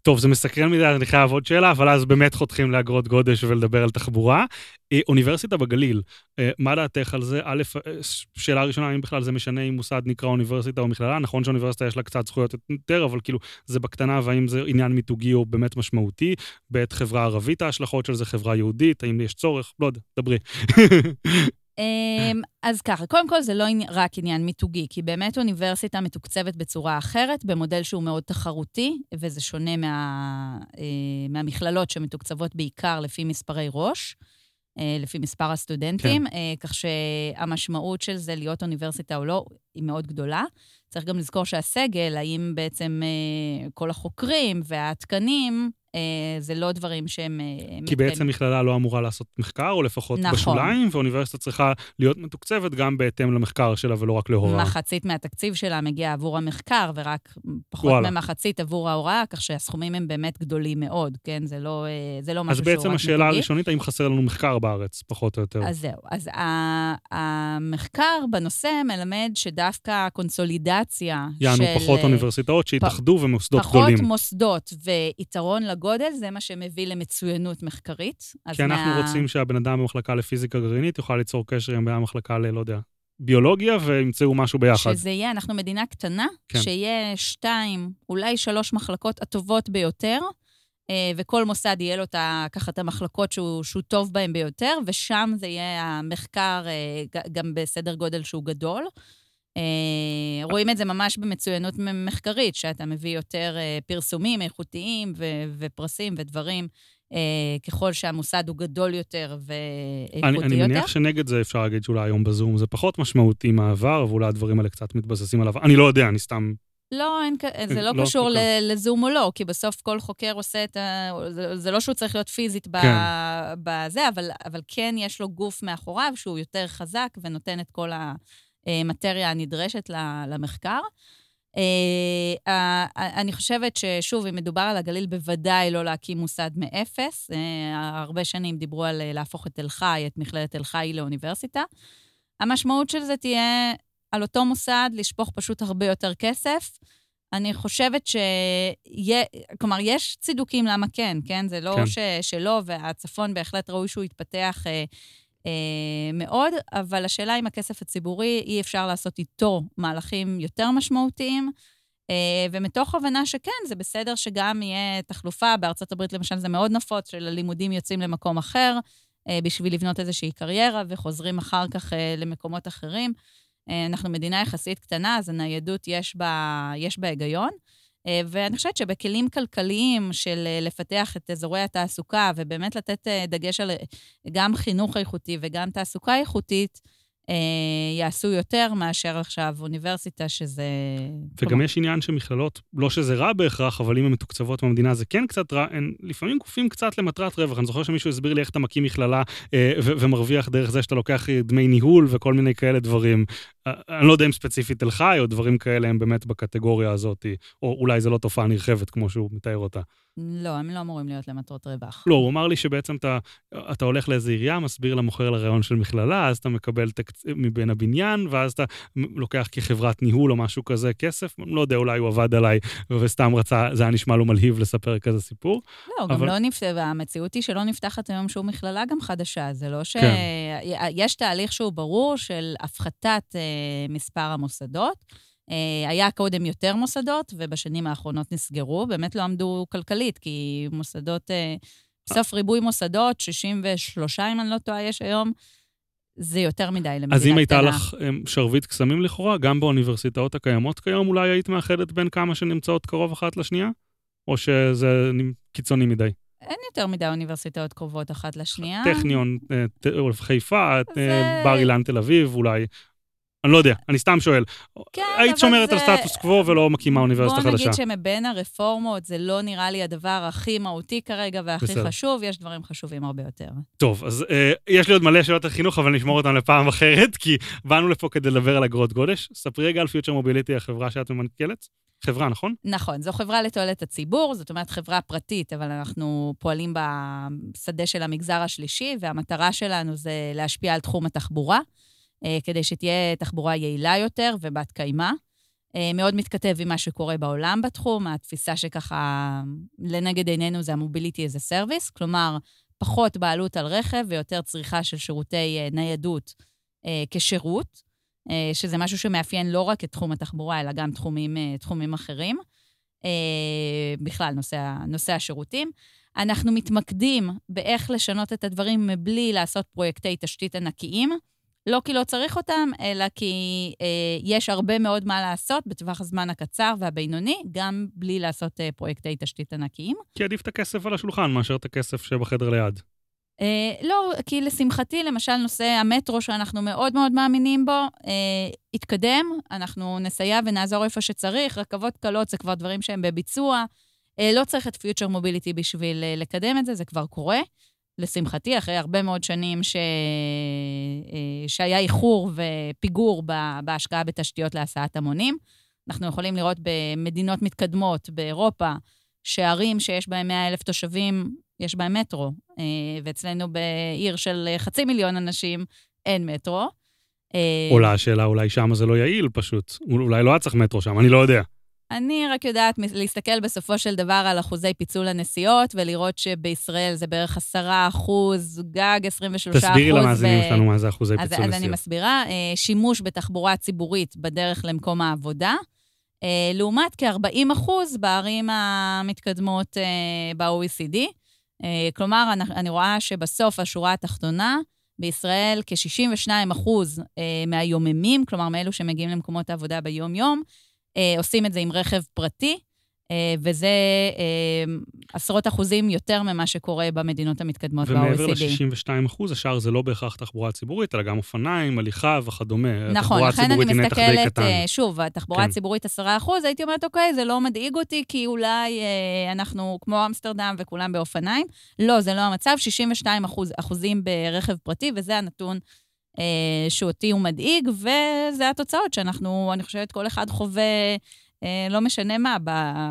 טוב, זה מסקרן מדי, אני חייב עוד שאלה, אבל אז באמת חותכים לאגרות גודש ולדבר על תחבורה. אה, אוניברסיטה בגליל, אה, מה דעתך על זה? א', אה, שאלה ראשונה, האם בכלל זה משנה אם מוסד נקרא אוניברסיטה או מכללה? נכון שאוניברסיטה יש לה קצת זכויות יותר, אבל כאילו, זה בקטנה, והאם זה עניין מיתוגי או באמת משמעותי? ב', חברה ערבית, ההשלכות של זה, חברה יהודית, האם יש צורך? לא יודע, דברי. אמ, אז ככה, קודם כל זה לא רק עניין מיתוגי, כי באמת אוניברסיטה מתוקצבת בצורה אחרת, במודל שהוא מאוד תחרותי, וזה שונה מה, אה, מהמכללות שמתוקצבות בעיקר לפי מספרי ראש, אה, לפי מספר הסטודנטים, כן. אה, כך שהמשמעות של זה להיות אוניברסיטה או לא, היא מאוד גדולה. צריך גם לזכור שהסגל, האם בעצם כל החוקרים והתקנים, זה לא דברים שהם... אה, כי בעצם מכללה לא אמורה לעשות מחקר, או לפחות נכון. בשוליים, ואוניברסיטה צריכה להיות מתוקצבת גם בהתאם למחקר שלה ולא רק להוראה. מחצית מהתקציב שלה מגיע עבור המחקר, ורק פחות וואלה. ממחצית עבור ההוראה, כך שהסכומים הם באמת גדולים מאוד, כן? זה לא, אה, זה לא משהו שהוא רק אז בעצם השאלה מתוגי. הראשונית, האם חסר לנו מחקר בארץ, פחות או יותר? אז זהו. אז המחקר בנושא מלמד שדווקא הקונסולידציה יענו, של... יענו, פחות אוניברסיטאות שהתאחדו פ... ומוסדות פחות גדולים. פחות מוסדות ויתרון הגודל, זה מה שמביא למצוינות מחקרית. כי אנחנו מה... רוצים שהבן אדם במחלקה לפיזיקה גרעינית יוכל ליצור קשר עם המחלקה ל... לא יודע, ביולוגיה, וימצאו משהו ביחד. שזה יהיה, אנחנו מדינה קטנה, כן. שיהיה שתיים, אולי שלוש מחלקות הטובות ביותר, אה, וכל מוסד יהיה לו ככה את המחלקות שהוא, שהוא טוב בהן ביותר, ושם זה יהיה המחקר אה, גם בסדר גודל שהוא גדול. אה, רואים את זה ממש במצוינות מחקרית, שאתה מביא יותר אה, פרסומים איכותיים ופרסים ודברים, אה, ככל שהמוסד הוא גדול יותר ואיכותי יותר. אני מניח שנגד זה אפשר להגיד שאולי היום בזום זה פחות משמעותי מהעבר, ואולי הדברים האלה קצת מתבססים עליו. אני לא יודע, אני סתם... לא, אין, זה לא, לא קשור אוקיי. לזום או לא, כי בסוף כל חוקר עושה את ה... זה, זה לא שהוא צריך להיות פיזית כן. בזה, אבל, אבל כן יש לו גוף מאחוריו שהוא יותר חזק ונותן את כל ה... המטריה הנדרשת למחקר. אה, אני חושבת ששוב, אם מדובר על הגליל, בוודאי לא להקים מוסד מאפס. אה, הרבה שנים דיברו על אה, להפוך את תל חי, את מכללת תל חי לאוניברסיטה. המשמעות של זה תהיה על אותו מוסד לשפוך פשוט הרבה יותר כסף. אני חושבת ש... כלומר, יש צידוקים למה כן, כן? זה לא כן. ש... שלא, והצפון בהחלט ראוי שהוא יתפתח אה, אה, מאוד, אבל השאלה אם הכסף הציבורי, אי אפשר לעשות איתו מהלכים יותר משמעותיים. אה, ומתוך הבנה שכן, זה בסדר שגם יהיה תחלופה, בארצות הברית למשל זה מאוד נפוץ, שללימודים יוצאים למקום אחר, אה, בשביל לבנות איזושהי קריירה, וחוזרים אחר כך אה, למקומות אחרים. אה, אנחנו מדינה יחסית קטנה, אז הניידות יש בה, יש בה היגיון. אה, ואני חושבת שבכלים כלכליים של אה, לפתח את אזורי התעסוקה, ובאמת לתת אה, דגש על גם חינוך איכותי וגם תעסוקה איכותית, יעשו יותר מאשר עכשיו אוניברסיטה, שזה... וגם כלומר... יש עניין שמכללות, לא שזה רע בהכרח, אבל אם הן מתוקצבות במדינה זה כן קצת רע, הן לפעמים גופים קצת למטרת רווח. אני זוכר שמישהו הסביר לי איך אתה מקים מכללה אה, ו- ומרוויח דרך זה שאתה לוקח דמי ניהול וכל מיני כאלה דברים. אה, אני לא יודע אם ספציפית תל חי או דברים כאלה הם באמת בקטגוריה הזאת, או אולי זו לא תופעה נרחבת כמו שהוא מתאר אותה. לא, הם לא אמורים להיות למטרות רווח. לא, הוא אמר לי שבעצם אתה, אתה הולך לאיזה עירייה, מסביר למוכר לרעיון של מכללה, אז אתה מקבל תקצ... מבין הבניין, ואז אתה לוקח כחברת ניהול או משהו כזה כסף, לא יודע, אולי הוא עבד עליי וסתם רצה, זה היה נשמע לו מלהיב לספר כזה סיפור. לא, אבל... גם לא נפתח, המציאות היא שלא נפתחת היום שום מכללה גם חדשה, זה לא ש... כן. יש תהליך שהוא ברור של הפחתת אה, מספר המוסדות. אה, היה קודם יותר מוסדות, ובשנים האחרונות נסגרו, באמת לא עמדו כלכלית, כי מוסדות, אה, בסוף ריבוי מוסדות, 63, אם אני לא טועה, יש היום, זה יותר מדי למדינה קטנה. אז אם הייתה לך אה, שרביט קסמים לכאורה, גם באוניברסיטאות הקיימות כיום, אולי היית מאחדת בין כמה שנמצאות קרוב אחת לשנייה? או שזה קיצוני מדי? אין יותר מדי אוניברסיטאות קרובות אחת לשנייה. טכניון, חיפה, זה... בר אילן תל אביב, אולי אני לא יודע, אני סתם שואל. כן, היית שומרת זה... על סטטוס קוו ולא מקימה אוניברסיטה חדשה. בוא נגיד שמבין הרפורמות זה לא נראה לי הדבר הכי מהותי כרגע והכי בסדר. חשוב, יש דברים חשובים הרבה יותר. טוב, אז אה, יש לי עוד מלא שאלות על חינוך, אבל נשמור אותן לפעם אחרת, כי באנו לפה כדי לדבר על אגרות גודש. ספרי רגע על פיוטר מוביליטי, החברה שאת ממנכ"לת. חברה, נכון? נכון, זו חברה לתועלת הציבור, זאת אומרת חברה פרטית, אבל אנחנו פועלים בשדה של המגזר השלישי, והמטרה שלנו זה להשפיע על תחום התחבורה. אה, כדי שתהיה תחבורה יעילה יותר ובת קיימא. אה, מאוד מתכתב עם מה שקורה בעולם בתחום, התפיסה שככה לנגד עינינו זה המוביליטי as a service, כלומר, פחות בעלות על רכב ויותר צריכה של שירותי אה, ניידות כשירות, שזה משהו שמאפיין לא רק את תחום התחבורה, אלא גם תחומים, תחומים אחרים. בכלל, נושא, נושא השירותים. אנחנו מתמקדים באיך לשנות את הדברים מבלי לעשות פרויקטי תשתית ענקיים. לא כי לא צריך אותם, אלא כי אה, יש הרבה מאוד מה לעשות בטווח הזמן הקצר והבינוני, גם בלי לעשות אה, פרויקטי תשתית ענקיים. כי עדיף את הכסף על השולחן מאשר את הכסף שבחדר ליד. אה, לא, כי לשמחתי, למשל, נושא המטרו, שאנחנו מאוד מאוד מאמינים בו, אה, יתקדם, אנחנו נסייע ונעזור איפה שצריך. רכבות קלות זה כבר דברים שהם בביצוע. אה, לא צריך את פיוטר מוביליטי בשביל אה, לקדם את זה, זה כבר קורה. לשמחתי, אחרי הרבה מאוד שנים ש... אה, שהיה איחור ופיגור בהשקעה בתשתיות להסעת המונים. אנחנו יכולים לראות במדינות מתקדמות באירופה, שערים שיש בהם 100 אלף תושבים, יש בהם מטרו. אה, ואצלנו בעיר של חצי מיליון אנשים אין מטרו. אה, עולה השאלה, אולי שם זה לא יעיל פשוט. אולי לא היה צריך מטרו שם, אני לא יודע. אני רק יודעת להסתכל בסופו של דבר על אחוזי פיצול הנסיעות, ולראות שבישראל זה בערך 10 אחוז, גג 23 אחוז. תסבירי למאזינים שלנו מה זה אחוזי פיצול נסיעות. אז אני מסבירה. אה, שימוש בתחבורה ציבורית בדרך למקום העבודה, אה, לעומת כ-40 אחוז בערים המתקדמות אה, ב-OECD. כלומר, אני רואה שבסוף השורה התחתונה, בישראל כ-62 אחוז מהיוממים, כלומר מאלו שמגיעים למקומות העבודה ביום-יום, עושים את זה עם רכב פרטי, אה, וזה אה, עשרות אחוזים יותר ממה שקורה במדינות המתקדמות ב-OECD. ומעבר ל-62 אחוז, השאר זה לא בהכרח תחבורה ציבורית, אלא גם אופניים, הליכה וכדומה. נכון, לכן אני מסתכלת, שוב, התחבורה כן. הציבורית 10 אחוז, הייתי אומרת, אוקיי, זה לא מדאיג אותי, כי אולי אה, אנחנו כמו אמסטרדם וכולם באופניים. לא, זה לא המצב, 62 אחוז, אחוזים ברכב פרטי, וזה הנתון אה, שאותי הוא מדאיג, וזה התוצאות שאנחנו, אני חושבת, כל אחד חווה אה, לא משנה מה,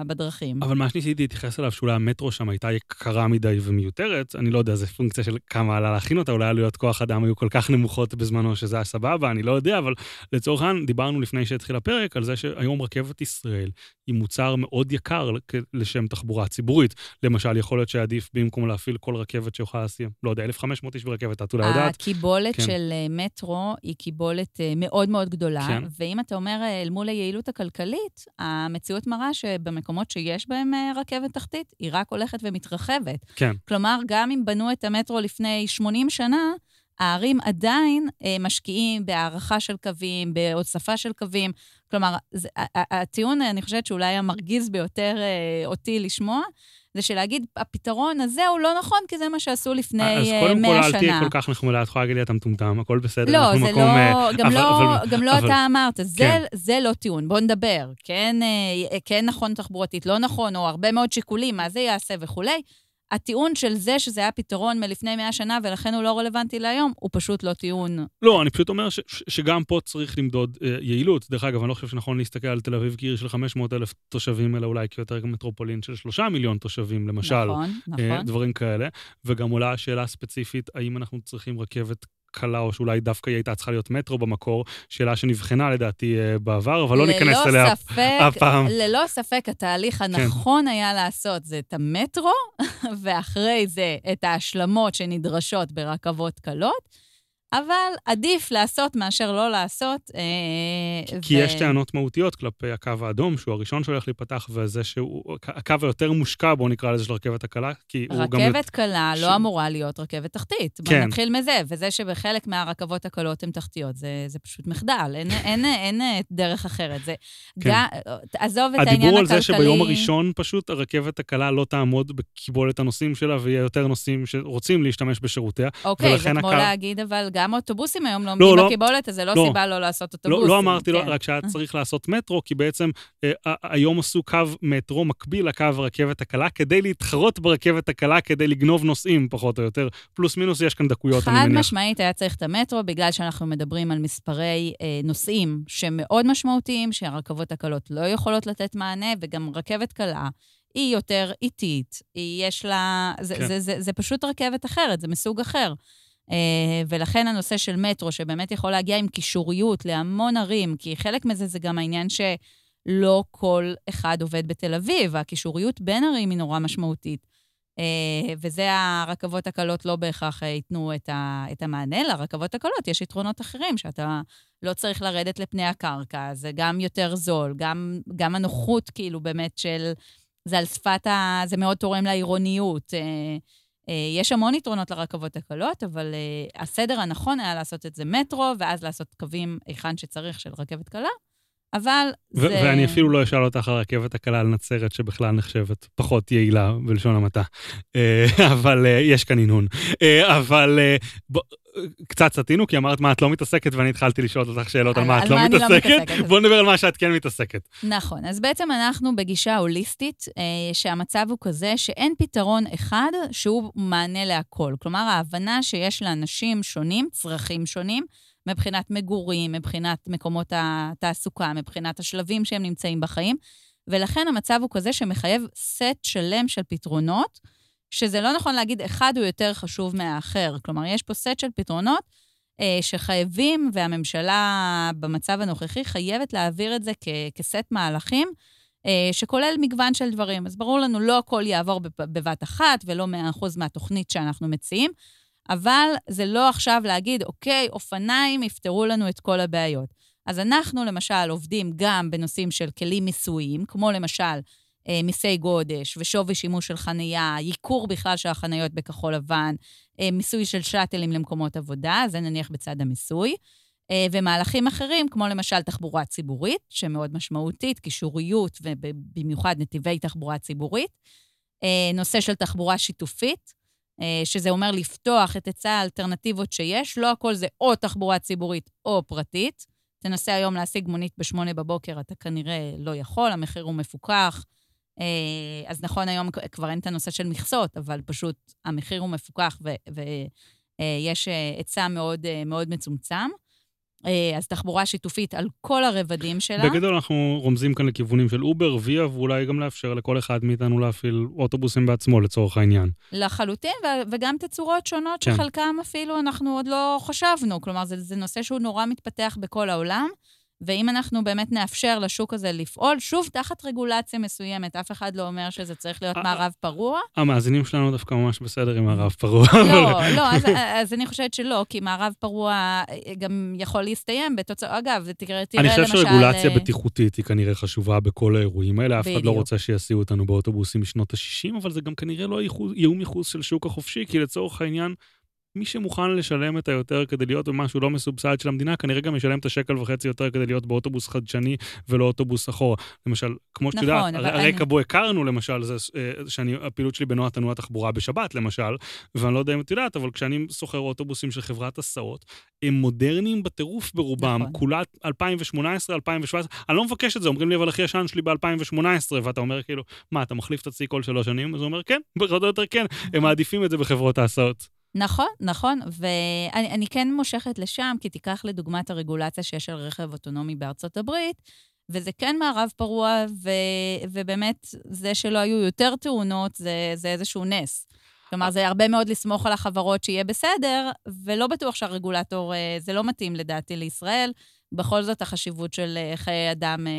בדרכים. אבל מה שניסיתי להתייחס אליו, שאולי המטרו שם הייתה יקרה מדי ומיותרת, אני לא יודע, זו פונקציה של כמה עלה להכין אותה, אולי עלויות כוח אדם היו כל כך נמוכות בזמנו שזה היה סבבה, אני לא יודע, אבל לצורך העניין, דיברנו לפני שהתחיל הפרק על זה שהיום רכבת ישראל היא מוצר מאוד יקר לשם תחבורה ציבורית. למשל, יכול להיות שעדיף במקום להפעיל כל רכבת שיכולה להסיע, לא יודע, 1,500 איש ברכבת, את אולי יודעת. הקיבולת כן. של אה, מטרו היא קיבולת אה, מאוד מאוד גדולה, כן. ואם אתה אומר אל מול היעילות הכלכלית, המציאות מראה שבמקומות שיש בהם אה, רכבת תחתית, היא רק הולכת ומתרחבת. כן. כלומר, גם אם בנו את המטרו לפני 80 שנה, הערים עדיין אה, משקיעים בהערכה של קווים, בהוספה של קווים. כלומר, זה, הטיעון, אני חושבת שאולי המרגיז ביותר אה, אותי לשמוע, זה שלהגיד, הפתרון הזה הוא לא נכון, כי זה מה שעשו לפני 100 שנה. אז קודם כל, אל תהיה כל כך נחמדה, את יכולה להגיד לי, אתה מטומטם, הכל בסדר, לא, זה מקום, לא, אה, גם אבל, לא, אבל, גם לא אבל, אתה אמרת, זה, כן. זה לא טיעון, בוא נדבר. כן, אה, כן נכון תחבורתית, לא נכון, או הרבה מאוד שיקולים, מה זה יעשה וכולי. הטיעון של זה שזה היה פתרון מלפני 100 שנה ולכן הוא לא רלוונטי להיום, הוא פשוט לא טיעון. לא, אני פשוט אומר ש- ש- שגם פה צריך למדוד אה, יעילות. דרך אגב, אני לא חושב שנכון להסתכל על תל אביב כעיר של 500 אלף תושבים, אלא אולי כיותר מטרופולין של 3 מיליון תושבים, למשל. נכון, אה, נכון. דברים כאלה. וגם עולה השאלה הספציפית, האם אנחנו צריכים רכבת קלה, או שאולי דווקא היא הייתה צריכה להיות מטרו במקור, שאלה שנבחנה לדעתי אה, בעבר, אבל לא ניכנס אליה אף פעם. ללא ספק, התהליך כן. הנכון כן. היה לעשות זה את המטרו, ואחרי זה את ההשלמות שנדרשות ברכבות קלות. אבל עדיף לעשות מאשר לא לעשות. אה, כי ו... יש טענות מהותיות כלפי הקו האדום, שהוא הראשון שהולך להיפתח, וזה שהוא הקו היותר מושקע, בואו נקרא לזה של רכבת הקלה, כי הוא גם... רכבת קלה ש... לא אמורה להיות רכבת תחתית. כן. בואו נתחיל מזה, וזה שבחלק מהרכבות הקלות הן תחתיות, זה, זה פשוט מחדל, אין, אין, אין, אין דרך אחרת. זה... כן. ג... עזוב את העניין הכלכלי... הדיבור על זה שביום הראשון פשוט הרכבת הקלה לא תעמוד בקיבולת הנוסעים שלה, ויהיה יותר נוסעים שרוצים להשתמש בשירותיה. אוקיי, זה כמו הקו... להגיד, אבל גם אוטובוסים היום לא עומדים לא, בקיבולת, אז זה לא, לא סיבה לא לעשות אוטובוסים. לא, לא אמרתי, כן. לא, רק שהיה צריך לעשות מטרו, כי בעצם אה, היום עשו קו מטרו מקביל לקו הרכבת הקלה, כדי להתחרות ברכבת הקלה, כדי לגנוב נוסעים, פחות או יותר. פלוס מינוס, יש כאן דקויות, אני מניח. חד משמעית היה צריך את המטרו, בגלל שאנחנו מדברים על מספרי אה, נוסעים שהם מאוד משמעותיים, שהרכבות הקלות לא יכולות לתת מענה, וגם רכבת קלה. היא יותר איטית, היא יש לה... זה, כן. זה, זה, זה, זה פשוט רכבת אחרת, זה מסוג אחר. אה, ולכן הנושא של מטרו, שבאמת יכול להגיע עם קישוריות להמון ערים, כי חלק מזה זה גם העניין ש... לא כל אחד עובד בתל אביב, והקישוריות בין ערים היא נורא משמעותית. אה, וזה הרכבות הקלות לא בהכרח ייתנו את, ה, את המענה. לרכבות הקלות יש יתרונות אחרים, שאתה לא צריך לרדת לפני הקרקע, זה גם יותר זול, גם, גם הנוחות, כאילו, באמת, של... זה על שפת ה... זה מאוד תורם לעירוניות. אה, אה, יש המון יתרונות לרכבות הקלות, אבל הסדר הנכון היה לעשות את זה מטרו, ואז לעשות קווים היכן שצריך של רכבת קלה. אבל זה... ואני אפילו לא אשאל אותך על הרכבת הקלה על נצרת, שבכלל נחשבת פחות יעילה, בלשון המעטה. אה, אבל אה, יש כאן הנהון. אה, אבל קצת סטינו, כי אמרת מה את לא מתעסקת, ואני התחלתי לשאול אותך שאלות על מה את לא, לא מתעסקת. בואו נדבר על מה שאת כן מתעסקת. נכון, אז בעצם אנחנו בגישה הוליסטית, שהמצב הוא כזה שאין פתרון אחד שהוא מענה להכל. כלומר, ההבנה שיש לאנשים שונים, צרכים שונים, מבחינת מגורים, מבחינת מקומות התעסוקה, מבחינת השלבים שהם נמצאים בחיים, ולכן המצב הוא כזה שמחייב סט שלם של פתרונות, שזה לא נכון להגיד אחד הוא יותר חשוב מהאחר. כלומר, יש פה סט של פתרונות אה, שחייבים, והממשלה במצב הנוכחי חייבת להעביר את זה כ- כסט מהלכים, אה, שכולל מגוון של דברים. אז ברור לנו, לא הכל יעבור בבת אחת ולא 100% מהתוכנית שאנחנו מציעים, אבל זה לא עכשיו להגיד, אוקיי, אופניים יפתרו לנו את כל הבעיות. אז אנחנו למשל עובדים גם בנושאים של כלים מיסויים, כמו למשל מיסי גודש ושווי שימוש של חנייה, ייקור בכלל של החניות בכחול לבן, אה, מיסוי של שאטלים למקומות עבודה, זה נניח בצד המיסוי. אה, ומהלכים אחרים, כמו למשל תחבורה ציבורית, שמאוד משמעותית, קישוריות ובמיוחד נתיבי תחבורה ציבורית. אה, נושא של תחבורה שיתופית, אה, שזה אומר לפתוח את היצע האלטרנטיבות שיש, לא הכל זה או תחבורה ציבורית או פרטית. תנסה היום להשיג מונית בשמונה בבוקר, אתה כנראה לא יכול, המחיר הוא מפוקח. אה, אז נכון, היום כבר אין את הנושא של מכסות, אבל פשוט המחיר הוא מפוקח ויש אה, היצע מאוד, מאוד מצומצם. אה, אז תחבורה שיתופית על כל הרבדים שלה. בגדול אנחנו רומזים כאן לכיוונים של אובר, ויה, ואולי גם לאפשר לכל אחד מאיתנו להפעיל אוטובוסים בעצמו לצורך העניין. לחלוטין, וגם תצורות שונות כן. שחלקם אפילו אנחנו עוד לא חשבנו. כלומר, זה, זה נושא שהוא נורא מתפתח בכל העולם. ואם אנחנו באמת נאפשר לשוק הזה לפעול, שוב, תחת רגולציה מסוימת, אף אחד לא אומר שזה צריך להיות מערב פרוע. המאזינים שלנו דווקא ממש בסדר עם מערב פרוע. לא, לא, אז, אז אני חושבת שלא, כי מערב פרוע אה, גם יכול להסתיים בתוצאה, אגב, תראה, תראה למשל... אני חושב שרגולציה אה, בטיחותית היא כנראה חשובה בכל האירועים האלה. אף אחד לא רוצה שיסיעו אותנו באוטובוסים משנות ה-60, אבל זה גם כנראה לא איום ייחוס של שוק החופשי, כי לצורך העניין... מי שמוכן לשלם את היותר כדי להיות במשהו לא מסובסד של המדינה, כנראה גם ישלם את השקל וחצי יותר כדי להיות באוטובוס חדשני ולא אוטובוס אחורה. למשל, כמו שאת יודעת, נכון, הרקע בו הכרנו, למשל, זה אה, שאני, הפעילות שלי בנוע תנועה תחבורה בשבת, למשל, ואני לא יודע אם את יודעת, אבל כשאני סוחר אוטובוסים של חברת הסעות, הם מודרניים בטירוף ברובם, נכון. כולה 2018, 2017, אני לא מבקש את זה, אומרים לי, אבל הכי ישן שלי ב-2018, ואתה אומר כאילו, מה, אתה מחליף את הצי כל שלוש שנים? אז הוא אומר, כן, פחות או יותר כן, הם מעדיפים את זה בחברות ההסעות. נכון, נכון, ואני כן מושכת לשם, כי תיקח לדוגמה את הרגולציה שיש על רכב אוטונומי בארצות הברית, וזה כן מערב פרוע, ו, ובאמת, זה שלא היו יותר תאונות, זה, זה איזשהו נס. כלומר, זה הרבה מאוד לסמוך על החברות שיהיה בסדר, ולא בטוח שהרגולטור, אה, זה לא מתאים לדעתי לישראל. בכל זאת החשיבות של אה, חיי אדם, אה,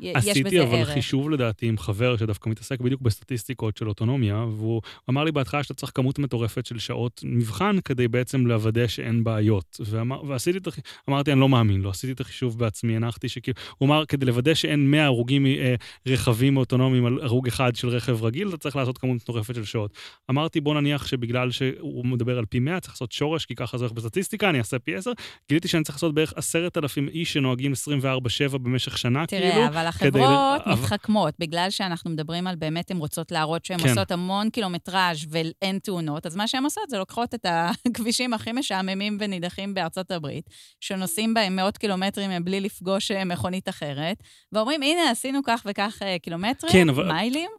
יש בזה ערך. עשיתי אבל חישוב לדעתי עם חבר שדווקא מתעסק בדיוק בסטטיסטיקות של אוטונומיה, והוא אמר לי בהתחלה שאתה צריך כמות מטורפת של שעות מבחן כדי בעצם לוודא שאין בעיות. ואמר, ועשיתי את החישוב, אמרתי, אני לא מאמין לו, עשיתי את החישוב בעצמי, הנחתי שכאילו, הוא אמר, כדי לוודא שאין 100 הרוגים אה, רכבים אוטונומיים על הרוג אחד של רכב רגיל, אתה צריך לעשות כמות מטורפת של שעות. אמרתי, בוא נניח שבגלל שהוא מדבר על פי 100, צריך לעשות שורש, כי ככה זה הולך בסטטיסטיקה, אני אעשה פי 10, גיליתי שאני צריך לעשות בערך 10,000 איש שנוהגים 24-7 במשך שנה, תראה, כאילו. תראה, אבל החברות כדי... מתחכמות, בגלל שאנחנו מדברים על באמת, הן רוצות להראות שהן כן. עושות המון קילומטראז' ואין תאונות, אז מה שהן עושות זה לוקחות את הכבישים הכי משעממים ונידחים בארצות הברית, שנוסעים בהם מאות קילומטרים בלי לפגוש אה, מכונית אחרת, ואומרים, הנה, עשינו כך וכך אה, קילומטרים, כן, אבל... מיילים.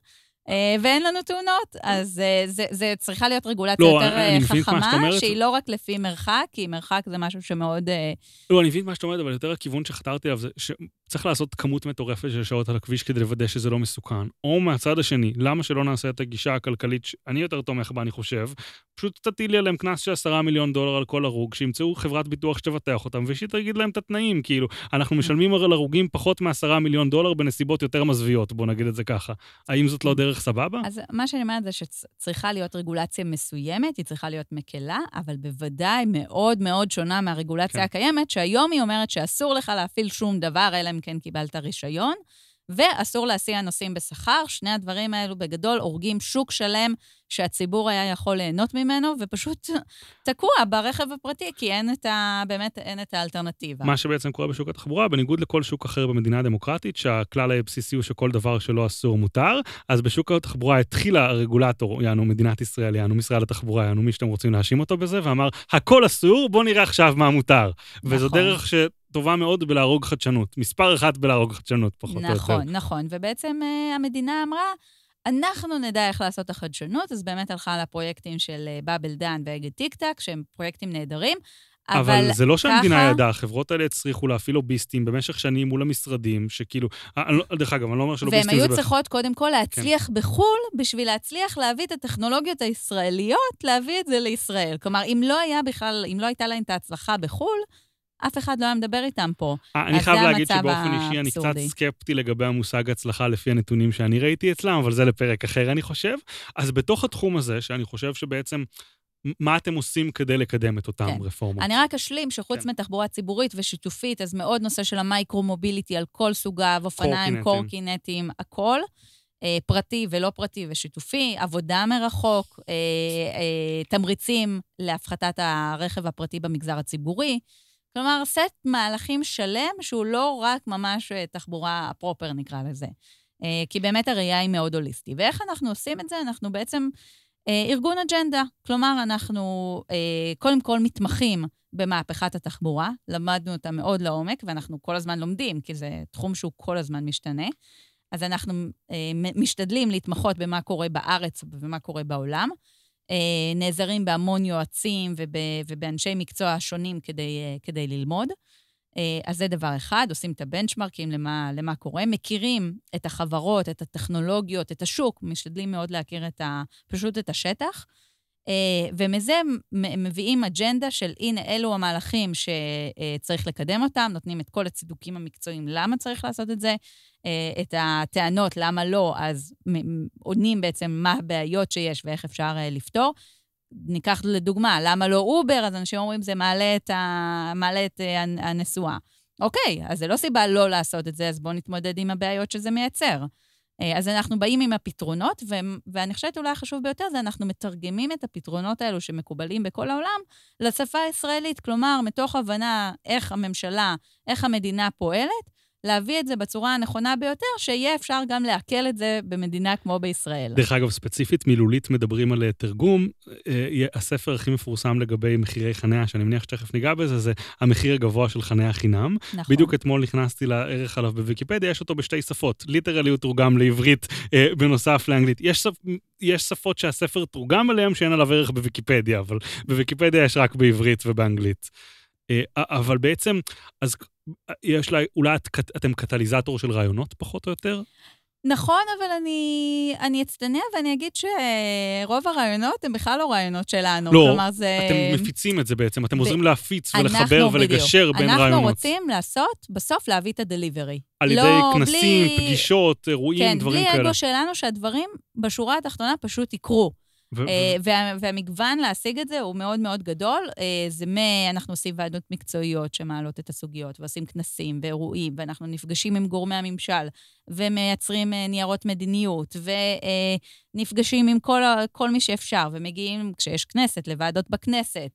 אה, ואין לנו תאונות, אז אה, זה, זה צריכה להיות רגולציה לא, יותר אה, חכמה, שהיא לא רק לפי מרחק, כי מרחק זה משהו שמאוד... לא, אני מבין מה שאת אומרת, אבל יותר הכיוון שחתרתי אליו זה צריך לעשות כמות מטורפת של שעות על הכביש כדי לוודא שזה לא מסוכן. או מהצד השני, למה שלא נעשה את הגישה הכלכלית שאני יותר תומך בה, אני חושב, פשוט תטילי עליהם קנס של עשרה מיליון דולר על כל הרוג, שימצאו חברת ביטוח שתבטח אותם, ושהיא תגיד להם את התנאים, כאילו, אנחנו משלמים על הרוגים פחות מעשרה מיליון דולר בנסיבות יותר מזוויעות, בואו נגיד את זה ככה. האם זאת לא דרך סבבה? אז מה שאני אומרת זה שצריכה להיות רגולציה מסוימת, היא צריכה להיות מקלה, אבל בוודאי מאוד מאוד שונה מהרגולציה כן. הקיימת, שהיום היא אומרת שאסור לך להפעיל שום דבר, אלא אם כן קיבלת רישיון. ואסור להסיע נוסעים בשכר. שני הדברים האלו בגדול הורגים שוק שלם שהציבור היה יכול ליהנות ממנו, ופשוט תקוע ברכב הפרטי, כי אין את ה... באמת אין את האלטרנטיבה. מה שבעצם קורה בשוק התחבורה, בניגוד לכל שוק אחר במדינה הדמוקרטית, שהכלל הבסיסי הוא שכל דבר שלא אסור מותר, אז בשוק התחבורה התחיל הרגולטור, יענו מדינת ישראל, יענו משרד התחבורה, יענו מי שאתם רוצים להאשים אותו בזה, ואמר, הכל אסור, בואו נראה עכשיו מה מותר. נכון. וזו דרך ש... טובה מאוד בלהרוג חדשנות. מספר אחת בלהרוג חדשנות, פחות נכון, או יותר. נכון, נכון. ובעצם uh, המדינה אמרה, אנחנו נדע איך לעשות את החדשנות, אז באמת הלכה לפרויקטים של באבל דן ואגד טיק טק, שהם פרויקטים נהדרים. אבל, אבל זה לא שהמדינה ככה... ידעה, החברות האלה הצליחו להפעיל לוביסטים במשך שנים מול המשרדים, שכאילו, אה, לא, דרך אגב, אני לא אומר שלוביסטים זה... והם היו צריכות קודם כל להצליח כן. בחו"ל, בשביל להצליח להביא את הטכנולוגיות הישראליות, להביא את זה לישראל. כלומר, אם לא היה בכלל, אם לא הייתה להם את ההצלחה בחו"ל, אף אחד לא היה מדבר איתם פה. אה, אני חייב להגיד שבאופן אישי אני קצת סקפטי לגבי המושג הצלחה לפי הנתונים שאני ראיתי אצלם, אבל זה לפרק אחר, אני חושב. אז בתוך התחום הזה, שאני חושב שבעצם... מה אתם עושים כדי לקדם את אותן כן. רפורמות? אני רק אשלים שחוץ כן. מתחבורה ציבורית ושיתופית, אז מאוד נושא של המייקרו-מוביליטי על כל סוגיו, אופניים, קורקינטים, הכל. אה, פרטי ולא פרטי ושיתופי, עבודה מרחוק, אה, אה, תמריצים להפחתת הרכב הפרטי במגזר הציבורי. כלומר, סט מהלכים שלם שהוא לא רק ממש אה, תחבורה פרופר, נקרא לזה. אה, כי באמת הראייה היא מאוד הוליסטית. ואיך אנחנו עושים את זה? אנחנו בעצם אה, ארגון אג'נדה. כלומר, אנחנו קודם כל מתמחים במהפכת התחבורה, למדנו אותה מאוד לעומק, ואנחנו כל הזמן לומדים, כי זה תחום שהוא כל הזמן משתנה. אז אנחנו משתדלים להתמחות במה קורה בארץ ובמה קורה בעולם. אה, נעזרים בהמון יועצים וב, ובאנשי מקצוע שונים כדי, אה, כדי ללמוד. אה, אז זה דבר אחד, עושים את הבנצ'מרקים למה, למה קורה, מכירים את החברות, את הטכנולוגיות, את השוק, משתדלים מאוד להכיר את ה, פשוט את השטח. ומזה מביאים אג'נדה של הנה, אלו המהלכים שצריך לקדם אותם, נותנים את כל הצידוקים המקצועיים למה צריך לעשות את זה, אה, את הטענות למה לא, אז עונים בעצם מה הבעיות שיש ואיך אפשר אה, לפתור. ניקח לדוגמה, למה לא אובר? אז אנשים אומרים, זה מעלה את, ה... מעלה את אה, הנסועה. אוקיי, אז זה לא סיבה לא לעשות את זה, אז בואו נתמודד עם הבעיות שזה מייצר. אז אנחנו באים עם הפתרונות, ו- ואני חושבת אולי החשוב ביותר זה אנחנו מתרגמים את הפתרונות האלו שמקובלים בכל העולם לשפה הישראלית. כלומר, מתוך הבנה איך הממשלה, איך המדינה פועלת, להביא את זה בצורה הנכונה ביותר, שיהיה אפשר גם לעכל את זה במדינה כמו בישראל. דרך אגב, ספציפית מילולית מדברים על אה, תרגום. אה, הספר הכי מפורסם לגבי מחירי חניה, שאני מניח שתכף ניגע בזה, זה המחיר הגבוה של חניה חינם. נכון. בדיוק אתמול נכנסתי לערך עליו בוויקיפדיה, יש אותו בשתי שפות. ליטרלי הוא תורגם לעברית אה, בנוסף לאנגלית. יש, שפ, יש שפות שהספר תורגם עליהן שאין עליו ערך בוויקיפדיה, אבל בוויקיפדיה יש רק בעברית ובאנגלית. אבל בעצם, אז יש לה, אולי את, אתם קטליזטור של רעיונות, פחות או יותר? נכון, אבל אני, אני אצטנע ואני אגיד שרוב הרעיונות הם בכלל לא רעיונות שלנו. לא, כלומר, זה... אתם מפיצים את זה בעצם, אתם ב... עוזרים להפיץ ולחבר ולגשר בדיוק. בין אנחנו רעיונות. אנחנו רוצים לעשות, בסוף להביא את הדליברי. על לא, ידי כנסים, בלי... פגישות, אירועים, כן, דברים כאלה. כן, בלי אגו שלנו שהדברים בשורה התחתונה פשוט יקרו. אה, וה- והמגוון להשיג את זה הוא מאוד מאוד גדול. אה, זה מ... אנחנו עושים ועדות מקצועיות שמעלות את הסוגיות, ועושים כנסים ואירועים, ואנחנו נפגשים עם גורמי הממשל, ומייצרים אה, ניירות מדיניות, ונפגשים עם כל, כל מי שאפשר, ומגיעים, כשיש כנסת, לוועדות בכנסת.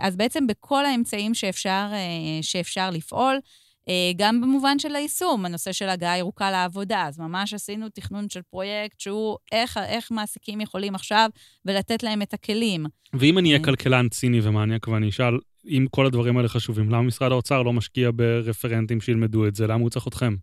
אז בעצם בכל האמצעים שאפשר, שאפשר לפעול, גם במובן של היישום, הנושא של הגעה ירוקה לעבודה. אז ממש עשינו תכנון של פרויקט שהוא איך, איך מעסיקים יכולים עכשיו ולתת להם את הכלים. ואם אני אהיה אה. כלכלן ציני ומניאק ואני אשאל, אם כל הדברים האלה חשובים, למה משרד האוצר לא משקיע ברפרנטים שילמדו את זה? למה הוא צריך אתכם?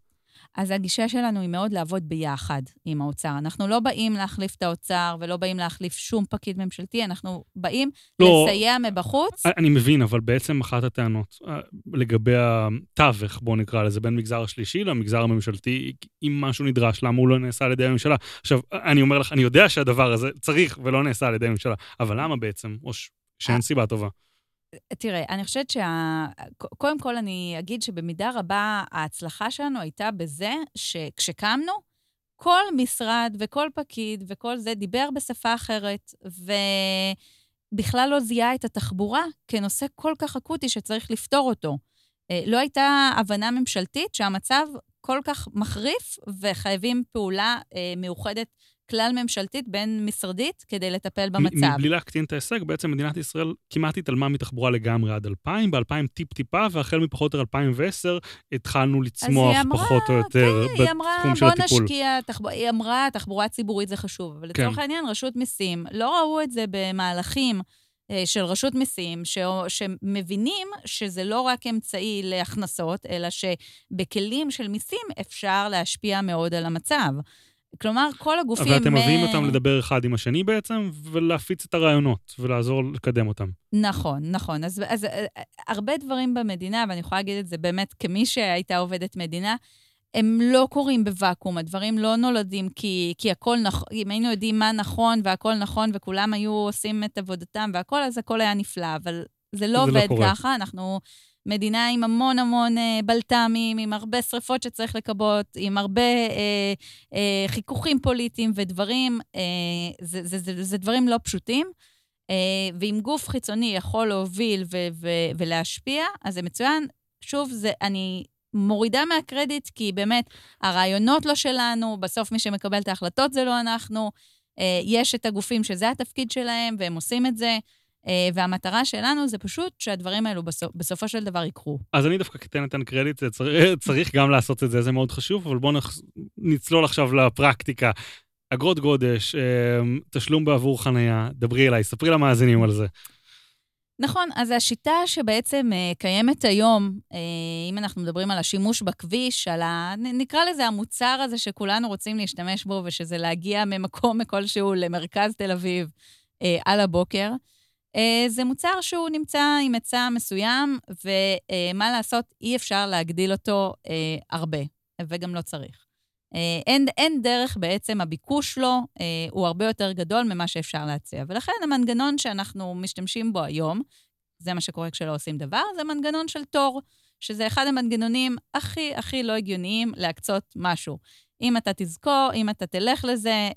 אז הגישה שלנו היא מאוד לעבוד ביחד עם האוצר. אנחנו לא באים להחליף את האוצר ולא באים להחליף שום פקיד ממשלתי, אנחנו באים לא, לסייע מבחוץ. אני מבין, אבל בעצם אחת הטענות אה, לגבי התווך, בואו נקרא לזה, בין מגזר השלישי למגזר הממשלתי, אם משהו נדרש, למה הוא לא נעשה על ידי הממשלה? עכשיו, אני אומר לך, אני יודע שהדבר הזה צריך ולא נעשה על ידי הממשלה, אבל למה בעצם? או שאין סיבה טובה. תראה, אני חושבת שה... קודם כל, אני אגיד שבמידה רבה ההצלחה שלנו הייתה בזה שכשקמנו, כל משרד וכל פקיד וכל זה דיבר בשפה אחרת, ובכלל לא זיהה את התחבורה כנושא כל כך אקוטי שצריך לפתור אותו. אה, לא הייתה הבנה ממשלתית שהמצב כל כך מחריף וחייבים פעולה אה, מאוחדת כלל ממשלתית בין-משרדית כדי לטפל במצב. מבלי להקטין את ההישג, בעצם מדינת ישראל כמעט התעלמה מתחבורה לגמרי עד 2000, ב-2000 טיפ-טיפה, והחל מפחות או 2010 התחלנו לצמוח אמרה, פחות או יותר כן, בתחום של הטיפול. בוא נשקיע, תחב... היא אמרה, תחבורה ציבורית זה חשוב. אבל לצורך כן. העניין, רשות מיסים לא ראו את זה במהלכים. אה, של רשות מיסים, ש... שמבינים שזה לא רק אמצעי להכנסות, אלא שבכלים של מיסים אפשר להשפיע מאוד על המצב. כלומר, כל הגופים... ואתם מביאים אותם לדבר אחד עם השני בעצם, ולהפיץ את הרעיונות, ולעזור לקדם אותם. נכון, נכון. אז, אז אה, הרבה דברים במדינה, ואני יכולה להגיד את זה באמת כמי שהייתה עובדת מדינה, הם לא קורים בוואקום, הדברים לא נולדים כי, כי הכל נכון, אם היינו יודעים מה נכון והכל נכון וכולם היו עושים את עבודתם והכל, אז הכל היה נפלא, אבל זה לא זה לא עובד לא ככה, אנחנו מדינה עם המון המון אה, בלת"מים, עם הרבה שריפות שצריך לכבות, עם הרבה אה, אה, חיכוכים פוליטיים ודברים, אה, זה, זה, זה, זה דברים לא פשוטים. אה, ואם גוף חיצוני יכול להוביל ו- ו- ולהשפיע, אז זה מצוין. שוב, זה, אני מורידה מהקרדיט, כי באמת, הרעיונות לא שלנו, בסוף מי שמקבל את ההחלטות זה לא אנחנו. אה, יש את הגופים שזה התפקיד שלהם, והם עושים את זה. אה, והמטרה שלנו זה פשוט שהדברים האלו בסופ, בסופו של דבר יקרו. אז אני דווקא כן אתן קרדיט, צריך, צריך גם לעשות את זה, זה מאוד חשוב, אבל בואו נח... נצלול עכשיו לפרקטיקה. אגרות גודש, אה, תשלום בעבור חנייה, דברי אליי, ספרי למאזינים על זה. נכון, אז השיטה שבעצם uh, קיימת היום, אם אנחנו מדברים על השימוש בכביש, על ה... נקרא לזה המוצר הזה שכולנו רוצים להשתמש בו, ושזה להגיע ממקום כלשהו למרכז תל אביב על הבוקר, אה, זה מוצר שהוא נמצא עם היצע מסוים, ומה לעשות, אי אפשר להגדיל אותו אה, הרבה, וגם לא צריך. אה, אין, אין דרך בעצם, הביקוש לו הוא הרבה יותר גדול ממה שאפשר להציע. ולכן המנגנון שאנחנו משתמשים בו היום, זה מה שקורה כשלא עושים דבר, זה מנגנון של תור, שזה אחד המנגנונים הכי הכי לא הגיוניים להקצות משהו. אם אתה תזכור, אם אתה תלך לזה,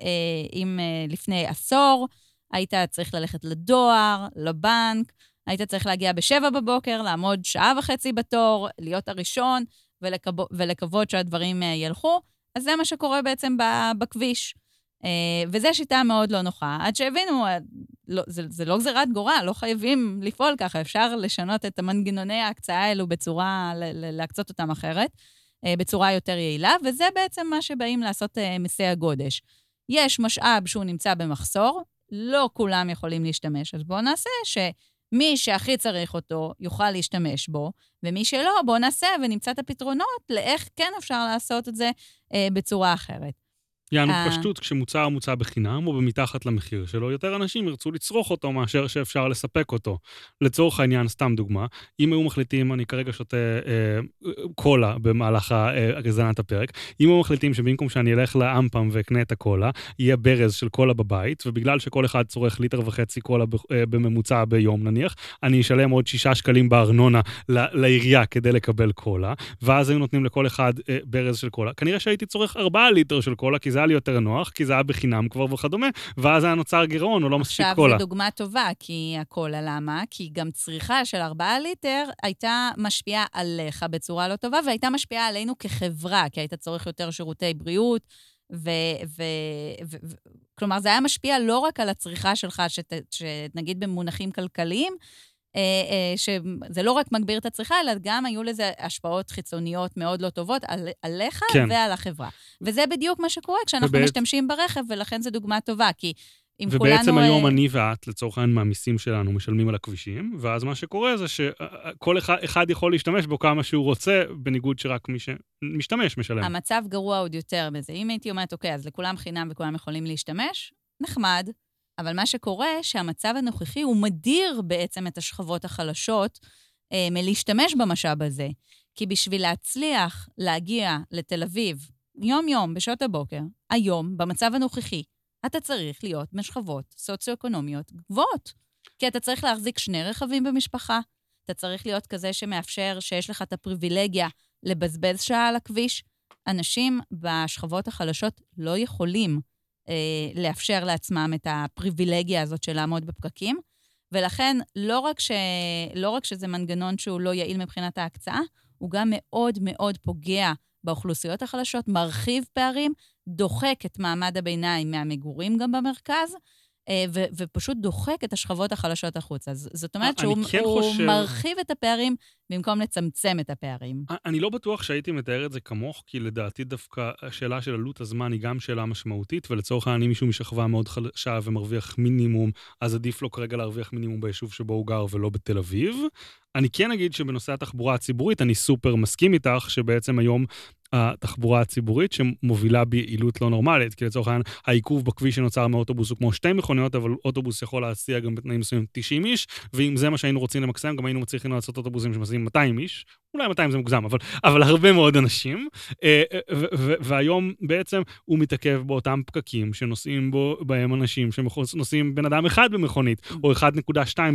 אם לפני עשור, היית צריך ללכת לדואר, לבנק, היית צריך להגיע בשבע בבוקר, לעמוד שעה וחצי בתור, להיות הראשון ולקב... ולקוות שהדברים אה, ילכו. אז זה מה שקורה בעצם בכביש. אה, וזו שיטה מאוד לא נוחה. עד שהבינו, אה, לא, זה, זה לא גזירת גורל, לא חייבים לפעול ככה, אפשר לשנות את המנגנוני ההקצאה האלו בצורה, להקצות אותם אחרת, בצורה יותר יעילה, וזה בעצם מה שבאים לעשות מיסי הגודש. יש משאב שהוא נמצא במחסור, לא כולם יכולים להשתמש, אז בואו נעשה שמי שהכי צריך אותו יוכל להשתמש בו, ומי שלא, בואו נעשה ונמצא את הפתרונות לאיך כן אפשר לעשות את זה אה, בצורה אחרת. יענו אה. פשטות, כשמוצר מוצע בחינם או במתחת למחיר שלו, יותר אנשים ירצו לצרוך אותו מאשר שאפשר לספק אותו. לצורך העניין, סתם דוגמה, אם היו מחליטים, אני כרגע שותה אה, קולה במהלך האזנת הפרק, אם היו מחליטים שבמקום שאני אלך לאמפם ואקנה את הקולה, יהיה ברז של קולה בבית, ובגלל שכל אחד צורך ליטר וחצי קולה אה, בממוצע ביום נניח, אני אשלם עוד שישה שקלים בארנונה לעירייה כדי לקבל קולה, ואז היו נותנים לכל אחד אה, ברז של קולה. כנראה שהייתי צורך ארבעה ליטר של קולה, כי זה היה לי יותר נוח, כי זה היה בחינם כבר וכדומה, ואז היה נוצר גירעון, או לא מספיק קולה. עכשיו, זו דוגמה טובה, כי הקולה, למה? כי גם צריכה של 4 ליטר הייתה משפיעה עליך בצורה לא טובה, והייתה משפיעה עלינו כחברה, כי היית צורך יותר שירותי בריאות, ו... ו, ו, ו כלומר, זה היה משפיע לא רק על הצריכה שלך, שת, שנגיד במונחים כלכליים, שזה לא רק מגביר את הצריכה, אלא גם היו לזה השפעות חיצוניות מאוד לא טובות על, עליך כן. ועל החברה. וזה בדיוק מה שקורה כשאנחנו ובעת... משתמשים ברכב, ולכן זו דוגמה טובה, כי אם ובעצם כולנו... היום אה, אני ואת, לצורך העניין, מהמיסים שלנו, משלמים על הכבישים, ואז מה שקורה זה שכל אחד, אחד יכול להשתמש בו כמה שהוא רוצה, בניגוד שרק מי שמשתמש משלם. המצב גרוע עוד יותר בזה. אם הייתי אומרת, אוקיי, אז לכולם חינם וכולם יכולים להשתמש, נחמד, אבל מה שקורה, שהמצב הנוכחי הוא מדיר בעצם את השכבות החלשות אה, מלהשתמש במשאב הזה. כי בשביל להצליח להגיע לתל אביב יום-יום, בשעות הבוקר, היום, במצב הנוכחי, אתה צריך להיות משכבות סוציו-אקונומיות גבוהות. כי אתה צריך להחזיק שני רכבים במשפחה, אתה צריך להיות כזה שמאפשר, שיש לך את הפריבילגיה לבזבז שעה על הכביש. אנשים בשכבות החלשות לא יכולים לאפשר לעצמם את הפריבילגיה הזאת של לעמוד בפקקים, ולכן לא רק, ש... לא רק שזה מנגנון שהוא לא יעיל מבחינת ההקצאה, הוא גם מאוד מאוד פוגע באוכלוסיות החלשות, מרחיב פערים, דוחק את מעמד הביניים מהמגורים גם במרכז, אה, ו- ופשוט דוחק את השכבות החלשות החוצה. זאת אומרת שהוא כן חושב... מרחיב את הפערים במקום לצמצם את הפערים. אני לא בטוח שהייתי מתאר את זה כמוך, כי לדעתי דווקא השאלה של עלות הזמן היא גם שאלה משמעותית, ולצורך העניין, אם מישהו משכבה מאוד חלשה ומרוויח מינימום, אז עדיף לו כרגע להרוויח מינימום ביישוב שבו הוא גר ולא בתל אביב. אני כן אגיד שבנושא התחבורה הציבורית, אני סופר מסכים איתך, שבעצם היום התחבורה הציבורית שמובילה ביעילות לא נורמלית, כי לצורך העניין העיכוב בכביש שנוצר מאוטובוס הוא כמו שתי מכוניות, אבל אוטובוס יכול להסיע גם בתנאים מסוימים 90 איש, ואם זה מה שהיינו רוצים למקסם, גם היינו מצליחים לעשות אוטובוסים שמסיעים 200 איש, אולי 200 זה מוגזם, אבל, אבל הרבה מאוד אנשים, אה, אה, והיום בעצם הוא מתעכב באותם פקקים שנוסעים בו, בהם אנשים שנוסעים בן אדם אחד במכונית, או 1.2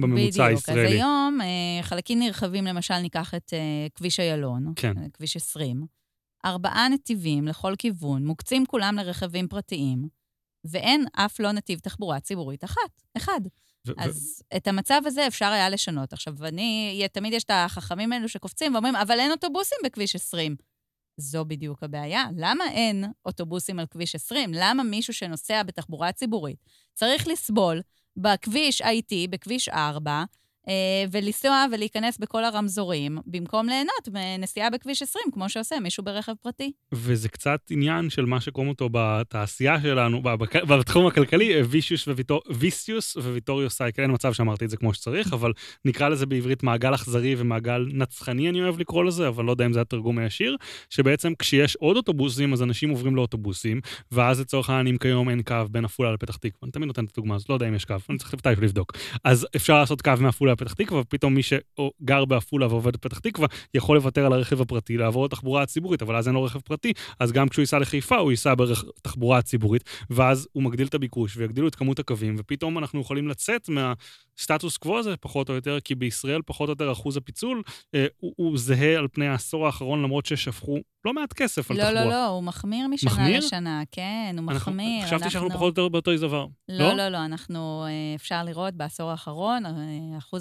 בממוצע הישראלי. בדיוק, אז היום אה, חלקים נרחבים, למשל ניקח את כביש איילון, כן. כביש 20, ארבעה נתיבים לכל כיוון, מוקצים כולם לרכבים פרטיים, ואין אף לא נתיב תחבורה ציבורית אחת, אחד. אז את המצב הזה אפשר היה לשנות. עכשיו, אני, תמיד יש את החכמים האלו שקופצים ואומרים, אבל אין אוטובוסים בכביש 20. זו בדיוק הבעיה. למה אין אוטובוסים על כביש 20? למה מישהו שנוסע בתחבורה ציבורית צריך לסבול בכביש IT, בכביש 4, אה, ולנסוע ולהיכנס בכל הרמזורים, במקום ליהנות מנסיעה בכביש 20, כמו שעושה מישהו ברכב פרטי. וזה קצת עניין של מה שקוראים אותו בתעשייה שלנו, בתחום הכלכלי, וויטור, ויסיוס וויטוריו סייקל, אין מצב שאמרתי את זה כמו שצריך, אבל נקרא לזה בעברית מעגל אכזרי ומעגל נצחני, אני אוהב לקרוא לזה, אבל לא יודע אם זה התרגום הישיר, שבעצם כשיש עוד אוטובוסים, אז אנשים עוברים לאוטובוסים, ואז לצורך העניין, אם כיום אין קו בין עפולה לפתח תקווה, אני תמיד נותן את הדוגמה הזאת, לא יודע אם יש קו, אני צריך לבדוק. אז אפשר לעשות קו מעפולה לפתח תקווה, ופתאום מי שגר בעפולה ועובד בפתח תקווה, יכול לוותר על הרכב הפרטי, לעבור לתחבורה הציבורית, אבל אז אין לו רכב פרטי, אז גם כשהוא ייסע לחיפה, הוא ייסע בתחבורה הציבורית, ואז הוא מגדיל את הביקוש ויגדילו את כמות הקווים, ופתאום אנחנו יכולים לצאת מה... סטטוס קוו הזה, פחות או יותר, כי בישראל פחות או יותר אחוז הפיצול אה, הוא, הוא זהה על פני העשור האחרון, למרות ששפכו לא מעט כסף על לא, תחבורה. לא, לא, הוא מחמיר משנה מחמיר? לשנה, כן, הוא אנחנו, מחמיר. חשבתי שאנחנו פחות או יותר באותו איזבר. לא, לא, לא, לא, אנחנו, אה, אפשר לראות בעשור האחרון, אה,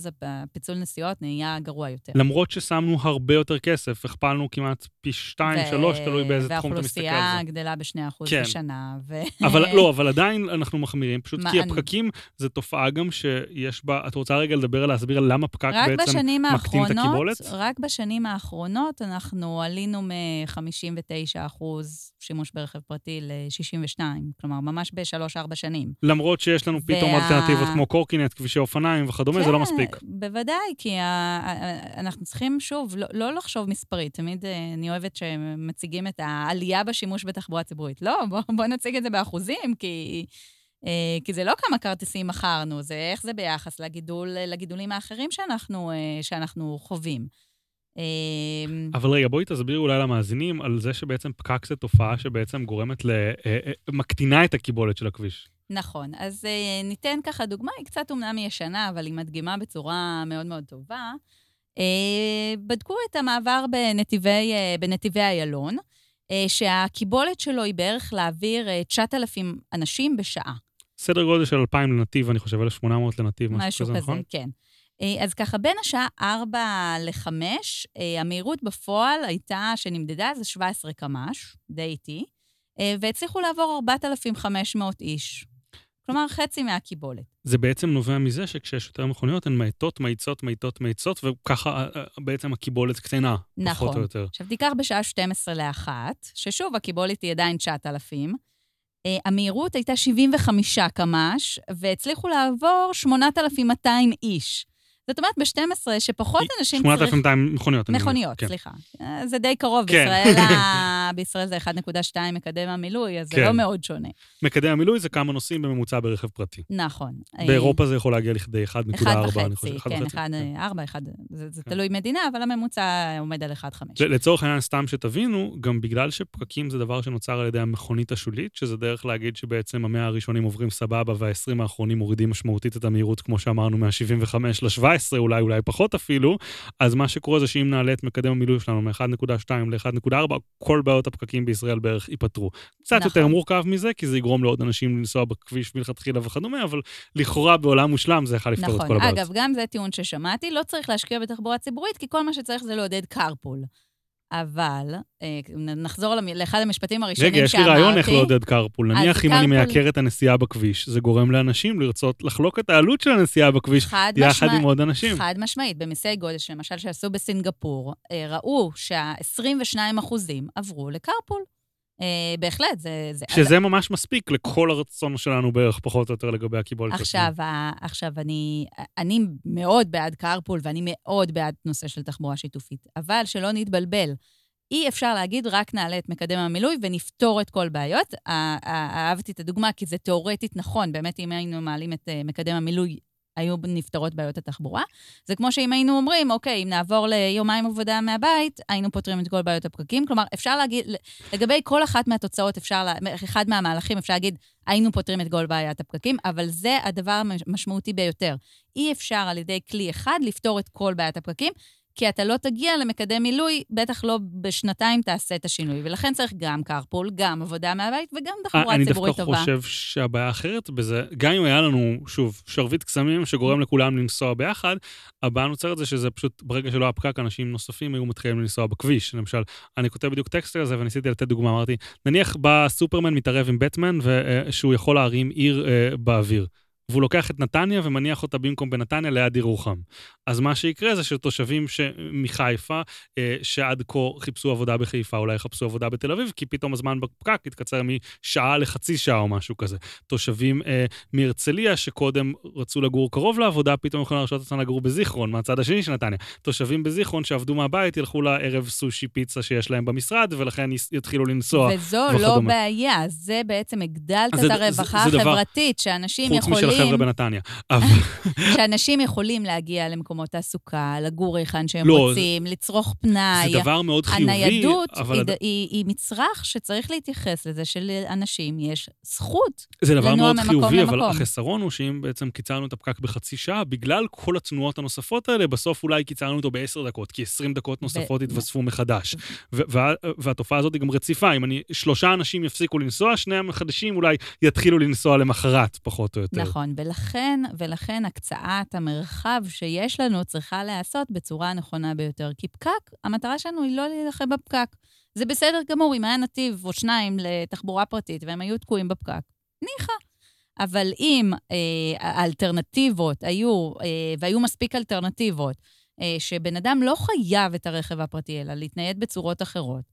אחוז הפיצול נסיעות נהיה גרוע יותר. למרות ששמנו הרבה יותר כסף, הכפלנו כמעט פי שתיים, שלוש, תלוי באיזה תחום אתה מסתכל על זה. והאוכלוסייה גדלה בשני אחוז כן. בשנה. ו... אבל לא, אבל עדיין אנחנו מחמירים, פשוט כי הפקקים זה תופעה גם שיש בה, את רוצה רגע לדבר, להסביר למה פקק בעצם מקטין את הקיבולת? רק בשנים האחרונות אנחנו עלינו מ-59 אחוז שימוש ברכב פרטי ל-62, כלומר, ממש בשלוש-ארבע שנים. למרות שיש לנו פתאום. אלטרנטיבות כמו קורקינט, כבישי אופניים וכדומה, זה לא כן, מספיק. בוודאי, כי ה... אנחנו צריכים, שוב, לא, לא לחשוב מספרית. תמיד אה, אני אוהבת שמציגים את העלייה בשימוש בתחבורה ציבורית. לא, בואו בוא נציג את זה באחוזים, כי... אה, כי זה לא כמה כרטיסים מכרנו, זה איך זה ביחס לגידול, לגידולים האחרים שאנחנו, אה, שאנחנו חווים. אה, אבל רגע, בואי תסבירי אולי למאזינים על זה שבעצם פקק זה תופעה שבעצם גורמת ל... מקטינה את הקיבולת של הכביש. נכון. אז ניתן ככה דוגמה, היא קצת אומנם ישנה, אבל היא מדגימה בצורה מאוד מאוד טובה. בדקו את המעבר בנתיבי, בנתיבי איילון, שהקיבולת שלו היא בערך להעביר 9,000 אנשים בשעה. סדר גודל של 2,000 לנתיב, אני חושב, 1,800 לנתיב, משהו כזה, נכון? כן. אה, אז ככה, בין השעה 4 ל-5, אה, המהירות בפועל הייתה, שנמדדה, זה 17 קמ"ש, די איטי, אה, והצליחו לעבור 4,500 איש. כלומר, חצי מהקיבולת. זה בעצם נובע מזה שכשיש יותר מכוניות, הן מאטות, מאיצות, מאיטות, מאיצות, וככה בעצם הקיבולת קטנה, נכון. פחות או יותר. עכשיו, תיקח בשעה 12 ל-1, ששוב, הקיבולת היא עדיין 9,000, אה, המהירות הייתה 75 קמ"ש, והצליחו לעבור 8,200 איש. זאת אומרת, ב-12, שפחות אנשים צריכים... 8,200 מכוניות. מכוניות, כן. סליחה. אה, זה די קרוב, כן. בישראל. בישראל זה 1.2 מקדם המילוי, אז כן. זה לא מאוד שונה. מקדם המילוי זה כמה נוסעים בממוצע ברכב פרטי. נכון. באירופה זה יכול להגיע לכדי 1.4, אחד אני חושב. וחצי, כן, אחד, כן. ארבע, אחד, זה, זה כן. תלוי מדינה, אבל הממוצע עומד על 1.5. לצורך העניין, סתם שתבינו, גם בגלל שפקקים זה דבר שנוצר על ידי המכונית השולית, שזה דרך להגיד שבעצם המאה הראשונים עוברים סבבה וה-20 האחרונים מורידים משמעותית את המהירות, כמו שאמרנו, מה-75 ל-17, אולי, אולי פחות אפילו, אז מה שקורה זה שאם נעלה את מקדם המילוי שלנו מ-1.2 ל-1.4, כל בעיות הפקקים בישראל בערך ייפתרו. קצת נכון. יותר מורכב מזה, כי זה יגרום לעוד אנשים לנסוע בכביש מלכתחילה וכדומה, אבל לכאורה בעולם מושלם זה יכול לפתור את נכון. כל הבעיות. אגב, גם זה טיעון ששמעתי, לא צריך להשקיע בתחבורה ציבורית, כי כל מה שצריך זה לעודד carpool. אבל, אה, נחזור לאחד המשפטים הראשונים רגע, יש לי שאמרתי. רעיון איך לעודד carpool. נניח אם אני מייקר את הנסיעה בכביש, זה גורם לאנשים לרצות לחלוק את העלות של הנסיעה בכביש חד יחד משמע- עם עוד אנשים. חד משמעית, במיסי גודש, למשל, שעשו בסינגפור, אה, ראו שה-22 אחוזים עברו לקרפול. אה, בהחלט, זה... זה שזה ממש מספיק לכל הרצון שלנו בערך, פחות או יותר, לגבי הקיבולת. עכשיו, ה- עכשיו אני, אני מאוד בעד קרפול ואני מאוד בעד נושא של תחבורה שיתופית, אבל שלא נתבלבל. אי אפשר להגיד, רק נעלה את מקדם המילוי ונפתור את כל בעיות. ה- ה- אהבתי את הדוגמה, כי זה תיאורטית נכון, באמת, אם היינו מעלים את אה, מקדם המילוי, היו נפתרות בעיות התחבורה. זה כמו שאם היינו אומרים, אוקיי, אם נעבור ליומיים עבודה מהבית, היינו פותרים את כל בעיות הפקקים. כלומר, אפשר להגיד, לגבי כל אחת מהתוצאות, אפשר, לה- אחד מהמהלכים, אפשר להגיד, היינו פותרים את כל בעיית הפקקים, אבל זה הדבר המשמעותי ביותר. אי אפשר על ידי כלי אחד לפתור את כל בעיית הפקקים, כי אתה לא תגיע למקדם מילוי, בטח לא בשנתיים תעשה את השינוי. ולכן צריך גם קרפול, גם עבודה מהבית וגם תחבורה אני ציבורית דווקא טובה. חושב שהבעיה האחרת בזה, גם אם היה לנו, שוב, שרביט קסמים שגורם לכולם לנסוע ביחד, הבעיה נוצרת זה שזה פשוט, ברגע שלא היה פקק, אנשים נוספים היו מתחילים לנסוע בכביש. למשל, אני כותב בדיוק טקסט על זה וניסיתי לתת דוגמה, אמרתי, נניח בא סופרמן מתערב עם בטמן ושהוא יכול להרים עיר אה, באוויר. והוא לוקח את נתניה ומניח אותה במקום בנתניה ליד ירוחם. אז מה שיקרה זה שתושבים ש... מחיפה, אה, שעד כה חיפשו עבודה בחיפה, אולי יחפשו עבודה בתל אביב, כי פתאום הזמן בפקק יתקצר משעה לחצי שעה או משהו כזה. תושבים אה, מהרצליה, שקודם רצו לגור קרוב לעבודה, פתאום יכולים להרשות עצמם לגור בזיכרון, מהצד השני של נתניה. תושבים בזיכרון שעבדו מהבית, ילכו לערב סושי פיצה שיש להם במשרד, ולכן יתחילו לנסוע. וזו לא וכדומה. בעיה, זה בעצם הגדלת את הרווחה החברתית, שאנשים משל החבר'ה בנתניה. שאנשים יכולים להגיע למקומות תעסוקה, לגור היכן שהם לא, רוצים, לצרוך פנאי. זה דבר מאוד חיובי, הניידות אבל היא, הד- היא, היא מצרך שצריך להתייחס לזה שלאנשים יש זכות. זה דבר לנוע מאוד ממקום חיובי, אבל למקום. החסרון הוא שאם בעצם קיצרנו את הפקק בחצי שעה, בגלל כל התנועות הנוספות האלה, בסוף אולי קיצרנו אותו בעשר דקות, כי 20 דקות נוספות התווספו מחדש. ו- וה- והתופעה הזאת היא גם רציפה. אם אני, שלושה אנשים יפסיקו לנסוע, שני החדשים אולי יתחילו לנסוע למחרת, פחות או יותר. נכון, ולכן, ולכן הקצאת המרחב שיש לנו צריכה להיעשות בצורה הנכונה ביותר. כי פקק, המטרה שלנו היא לא להילחם בפקק. זה בסדר גמור אם היה נתיב או שניים לתחבורה פרטית והם היו תקועים בפקק. ניחא. אבל אם אה, האלטרנטיבות היו, אה, והיו מספיק אלטרנטיבות, אה, שבן אדם לא חייב את הרכב הפרטי, אלא להתנייד בצורות אחרות,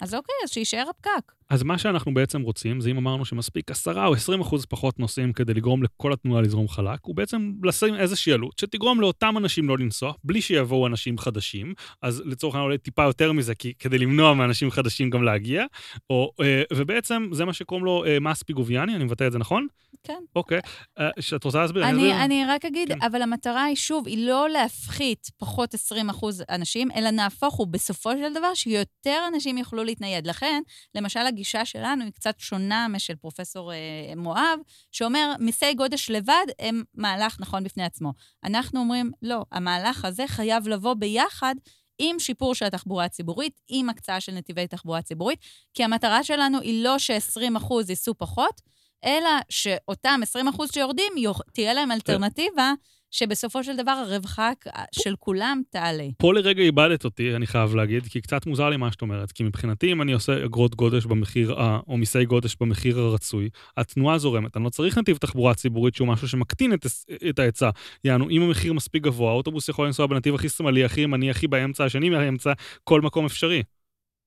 אז אוקיי, אז שיישאר הפקק. אז מה שאנחנו בעצם רוצים, זה אם אמרנו שמספיק 10 או 20 אחוז פחות נוסעים כדי לגרום לכל התנועה לזרום חלק, הוא בעצם לשים איזושהי עלות שתגרום לאותם אנשים לא לנסוע, בלי שיבואו אנשים חדשים, אז לצורך העניין אולי טיפה יותר מזה, כי, כדי למנוע מאנשים חדשים גם להגיע, או, אה, ובעצם זה מה שקוראים לו אה, מס פיגוביאני, אני מבטא את זה נכון? כן. אוקיי. אה, שאת רוצה להסביר? אני? אני רק אגיד, כן. אבל המטרה היא, שוב, היא לא להפחית פחות 20 אחוז אנשים, אלא נהפוך הוא בסופו של דבר שיותר אנשים יוכלו להתנייד. לכן, למשל, הגישה שלנו היא קצת שונה משל פרופסור אה, מואב, שאומר, מיסי גודש לבד הם מהלך נכון בפני עצמו. אנחנו אומרים, לא, המהלך הזה חייב לבוא ביחד עם שיפור של התחבורה הציבורית, עם הקצאה של נתיבי תחבורה ציבורית, כי המטרה שלנו היא לא ש-20 אחוז ייסעו פחות, אלא שאותם 20 אחוז שיורדים, תהיה להם אלטרנטיבה, שבסופו של דבר הרווחה של כולם תעלה. פה לרגע איבדת אותי, אני חייב להגיד, כי קצת מוזר לי מה שאת אומרת. כי מבחינתי, אם אני עושה אגרות גודש במחיר, או מיסי גודש במחיר הרצוי, התנועה זורמת. אני לא צריך נתיב תחבורה ציבורית שהוא משהו שמקטין את, את ההיצע. יענו, אם המחיר מספיק גבוה, האוטובוס יכול לנסוע בנתיב הכי שמאלי, הכי ימני, הכי באמצע, השני מהאמצע, כל מקום אפשרי.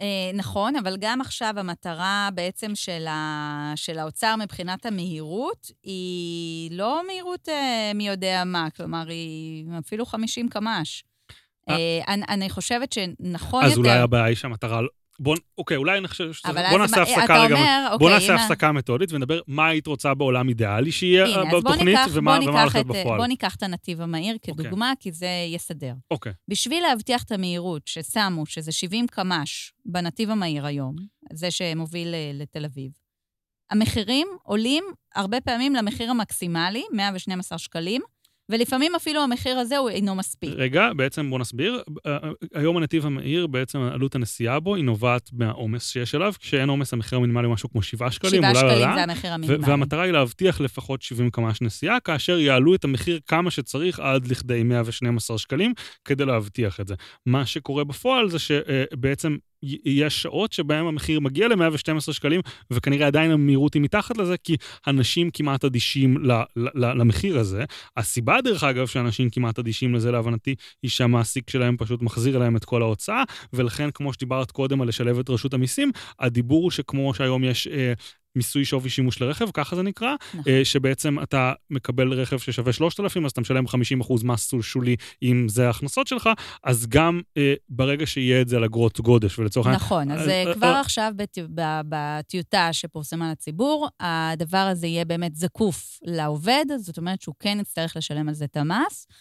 אה, נכון, אבל גם עכשיו המטרה בעצם של, ה... של האוצר מבחינת המהירות היא לא מהירות אה, מי יודע מה, כלומר, היא אפילו 50 קמ"ש. אה. אה, אני, אני חושבת שנכון אז יותר... אולי הבעיה היא שהמטרה... בוא, אוקיי, אולי נחשב שזה... אבל בוא נעשה הפסקה רגע. אומר, בוא אוקיי, נעשה הפסקה מתודית ונדבר מה היית רוצה בעולם אידיאלי שיהיה בוא בתוכנית ומה הולך להיות את, בפועל. בוא ניקח את הנתיב המהיר כדוגמה, כי זה יסדר. אוקיי. בשביל להבטיח את המהירות ששמו, שזה 70 קמ"ש בנתיב המהיר היום, זה שמוביל אה, לתל אביב, המחירים עולים הרבה פעמים למחיר המקסימלי, 112 שקלים, ולפעמים אפילו המחיר הזה הוא אינו מספיק. רגע, בעצם בוא נסביר. אה, היום הנתיב המהיר, בעצם עלות הנסיעה בו היא נובעת מהעומס שיש עליו. כשאין עומס, המחיר המינימלי הוא משהו כמו 7 שקלים, 7 אולי שקלים עלה. זה המחיר המינימלי. והמטרה היא להבטיח לפחות 70 קמ"ש נסיעה, כאשר יעלו את המחיר כמה שצריך עד לכדי 112 שקלים, כדי להבטיח את זה. מה שקורה בפועל זה שבעצם יש שעות שבהן המחיר מגיע ל-112 שקלים, וכנראה עדיין המהירות היא מתחת לזה, כי אנשים כמעט אדישים ל- ל- למחיר הזה. הסיבה, דרך אגב, שאנשים כמעט אדישים לזה, להבנתי, היא שהמעסיק שלהם פשוט מחזיר להם את כל ההוצאה, ולכן, כמו שדיברת קודם על לשלב את רשות המיסים, הדיבור שכמו שהיום יש... אה, מיסוי שווי שימוש לרכב, ככה זה נקרא, נכון. אה, שבעצם אתה מקבל רכב ששווה 3,000, אז אתה משלם 50% מס שולי אם זה ההכנסות שלך, אז גם אה, ברגע שיהיה את זה על אגרות גודש, ולצורך העניין... נכון, אז אז, אה, אה, כבר אה, עכשיו בט- ב- בטיוטה שפורסמה לציבור, הדבר הזה יהיה באמת זקוף לעובד, זאת אומרת שהוא כן יצטרך לשלם על זה את המס, אה,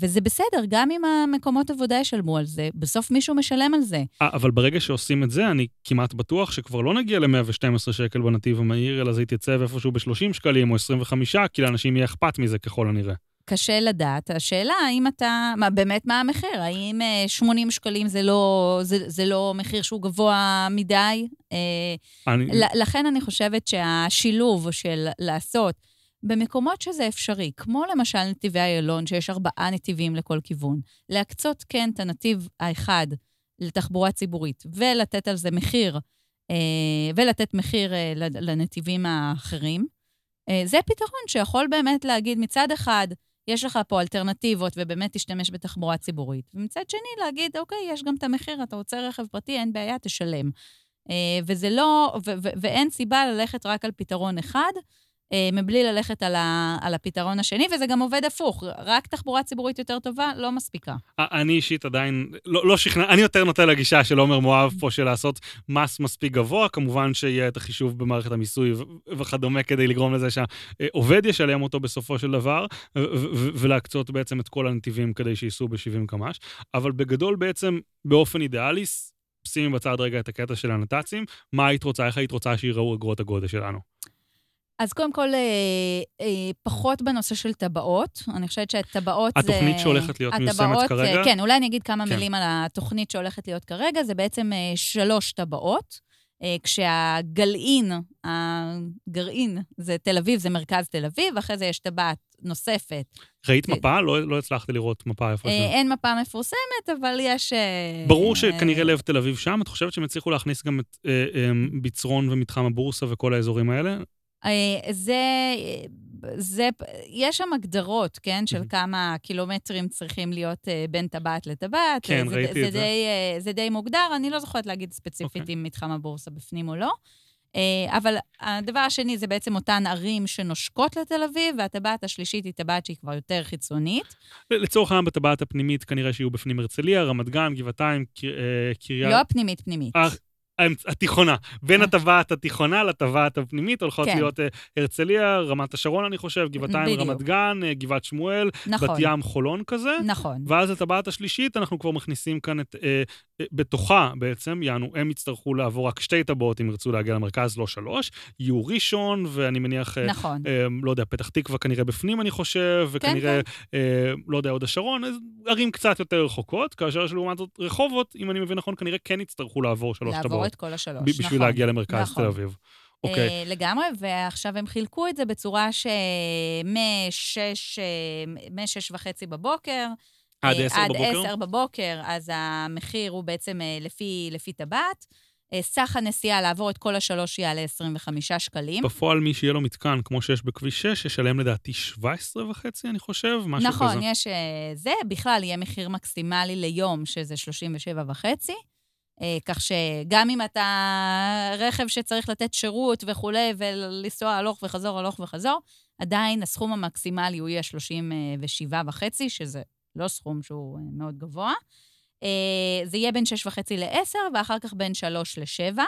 וזה בסדר, גם אם המקומות עבודה ישלמו על זה, בסוף מישהו משלם על זה. אה, אבל ברגע שעושים את זה, אני כמעט בטוח שכבר לא נגיע ל-112 שקל בנתיב המהיר, אלא זה יתייצב איפשהו ב-30 שקלים או 25, כי לאנשים יהיה אכפת מזה ככל הנראה. קשה לדעת. השאלה, האם אתה... מה, באמת, מה המחיר? האם אה, 80 שקלים זה לא, זה, זה לא מחיר שהוא גבוה מדי? אה, אני... לכן אני חושבת שהשילוב של לעשות במקומות שזה אפשרי, כמו למשל נתיבי איילון, שיש ארבעה נתיבים לכל כיוון, להקצות כן את הנתיב האחד לתחבורה ציבורית ולתת על זה מחיר, אה, ולתת מחיר אה, לנתיבים האחרים, אה, זה פתרון שיכול באמת להגיד מצד אחד, יש לך פה אלטרנטיבות ובאמת תשתמש בתחבורה ציבורית, ומצד שני להגיד, אוקיי, יש גם את המחיר, אתה רוצה רכב פרטי, אין בעיה, תשלם. וזה לא, ואין סיבה ללכת רק על פתרון אחד, מבלי ללכת על, ה- על הפתרון השני, וזה גם עובד הפוך. רק תחבורה ציבורית יותר טובה לא מספיקה. אה, אני אישית עדיין לא, לא שכנע, אני יותר נוטה לגישה של עומר מואב פה של לעשות מס מספיק גבוה, כמובן שיהיה את החישוב במערכת המיסוי וכדומה כדי לגרום לזה שהעובד ישלם אותו בסופו של דבר, ולהקצות בעצם את כל הנתיבים כדי שייסעו ב-70 קמ"ש, אבל בגדול בעצם באופן אידיאלי, שימי בצד רגע את הקטע של הנת"צים, מה היית רוצה, איך היית רוצה שיראו אגרות הגודש שלנו? אז קודם כל, אה, אה, פחות בנושא של טבעות. אני חושבת שטבעות זה... התוכנית שהולכת להיות מיושמת הטבעות, כרגע? אה, כן, אולי אני אגיד כמה כן. מילים על התוכנית שהולכת להיות כרגע. זה בעצם אה, שלוש טבעות, אה, כשהגלעין, הגרעין, זה תל אביב, זה מרכז תל אביב, ואחרי זה יש טבעת נוספת. ראית זה- מפה? לא, לא הצלחתי לראות מפה איפה אה, זה. אין מפה מפורסמת, אבל יש... אה, ברור אה, שכנראה לב תל אביב שם, את חושבת שהם הצליחו להכניס גם את אה, אה, ביצרון ומתחם הבורסה וכל האזורים האלה? אה, זה, זה, יש שם הגדרות, כן, של. כמה קילומטרים צריכים להיות אה, בין טבעת לטבעת. כן, זה, ראיתי זה את זה. די, אה, זה די מוגדר, אני לא זוכרת להגיד ספציפית אוקיי. אם מתחם הבורסה בפנים או לא. אה, אבל הדבר השני זה בעצם אותן ערים שנושקות לתל אביב, והטבעת השלישית היא טבעת שהיא כבר יותר חיצונית. לצורך העניין בטבעת הפנימית כנראה שיהיו בפנים הרצליה, רמת גן, גבעתיים, ק- אה, קריה... לא הפנימית-פנימית. אה, האמצ- התיכונה. בין אה. הטבעת התיכונה לטבעת הפנימית הולכות כן. להיות אה, הרצליה, רמת השרון, אני חושב, גבעתיים, בדיוק. רמת גן, אה, גבעת שמואל, נכון, בת ים, חולון כזה. נכון. ואז לטבעת השלישית אנחנו כבר מכניסים כאן את... אה, בתוכה בעצם, יענו, הם יצטרכו לעבור רק שתי טבעות אם ירצו להגיע למרכז, לא שלוש. יהיו ראשון, ואני מניח... נכון. אה, לא יודע, פתח תקווה כנראה בפנים, אני חושב, וכנראה, אה, לא יודע, הוד השרון, ערים קצת יותר רחוקות, כאשר שלעומת זאת רחובות, אם אני מבין נכון, כנראה כן יצטרכו לעבור שלוש לעבור טבעות. את כל השלוש, ב- בשביל נכון. להגיע למרכז נכון. תל אביב. אוקיי. אה, לגמרי, ועכשיו הם חילקו את זה בצורה שמשש, משש וחצי בבוקר, עד אה, עשר בבוקר? עד עשר בבוקר, אז המחיר הוא בעצם אה, לפי, לפי טבעת. אה, סך הנסיעה לעבור את כל השלוש יעלה 25 שקלים. בפועל, מי שיהיה לו מתקן, כמו שיש בכביש 6, ישלם לדעתי 17 וחצי, אני חושב, משהו נכון, כזה. יש אה, זה. בכלל, יהיה מחיר מקסימלי ליום, שזה 37 וחצי. אה, כך שגם אם אתה רכב שצריך לתת שירות וכולי, ולנסוע הלוך וחזור, הלוך וחזור, עדיין הסכום המקסימלי הוא יהיה 37.5, שזה לא סכום שהוא אה, מאוד גבוה. אה, זה יהיה בין 6.5 ל-10, ואחר כך בין 3 ל-7.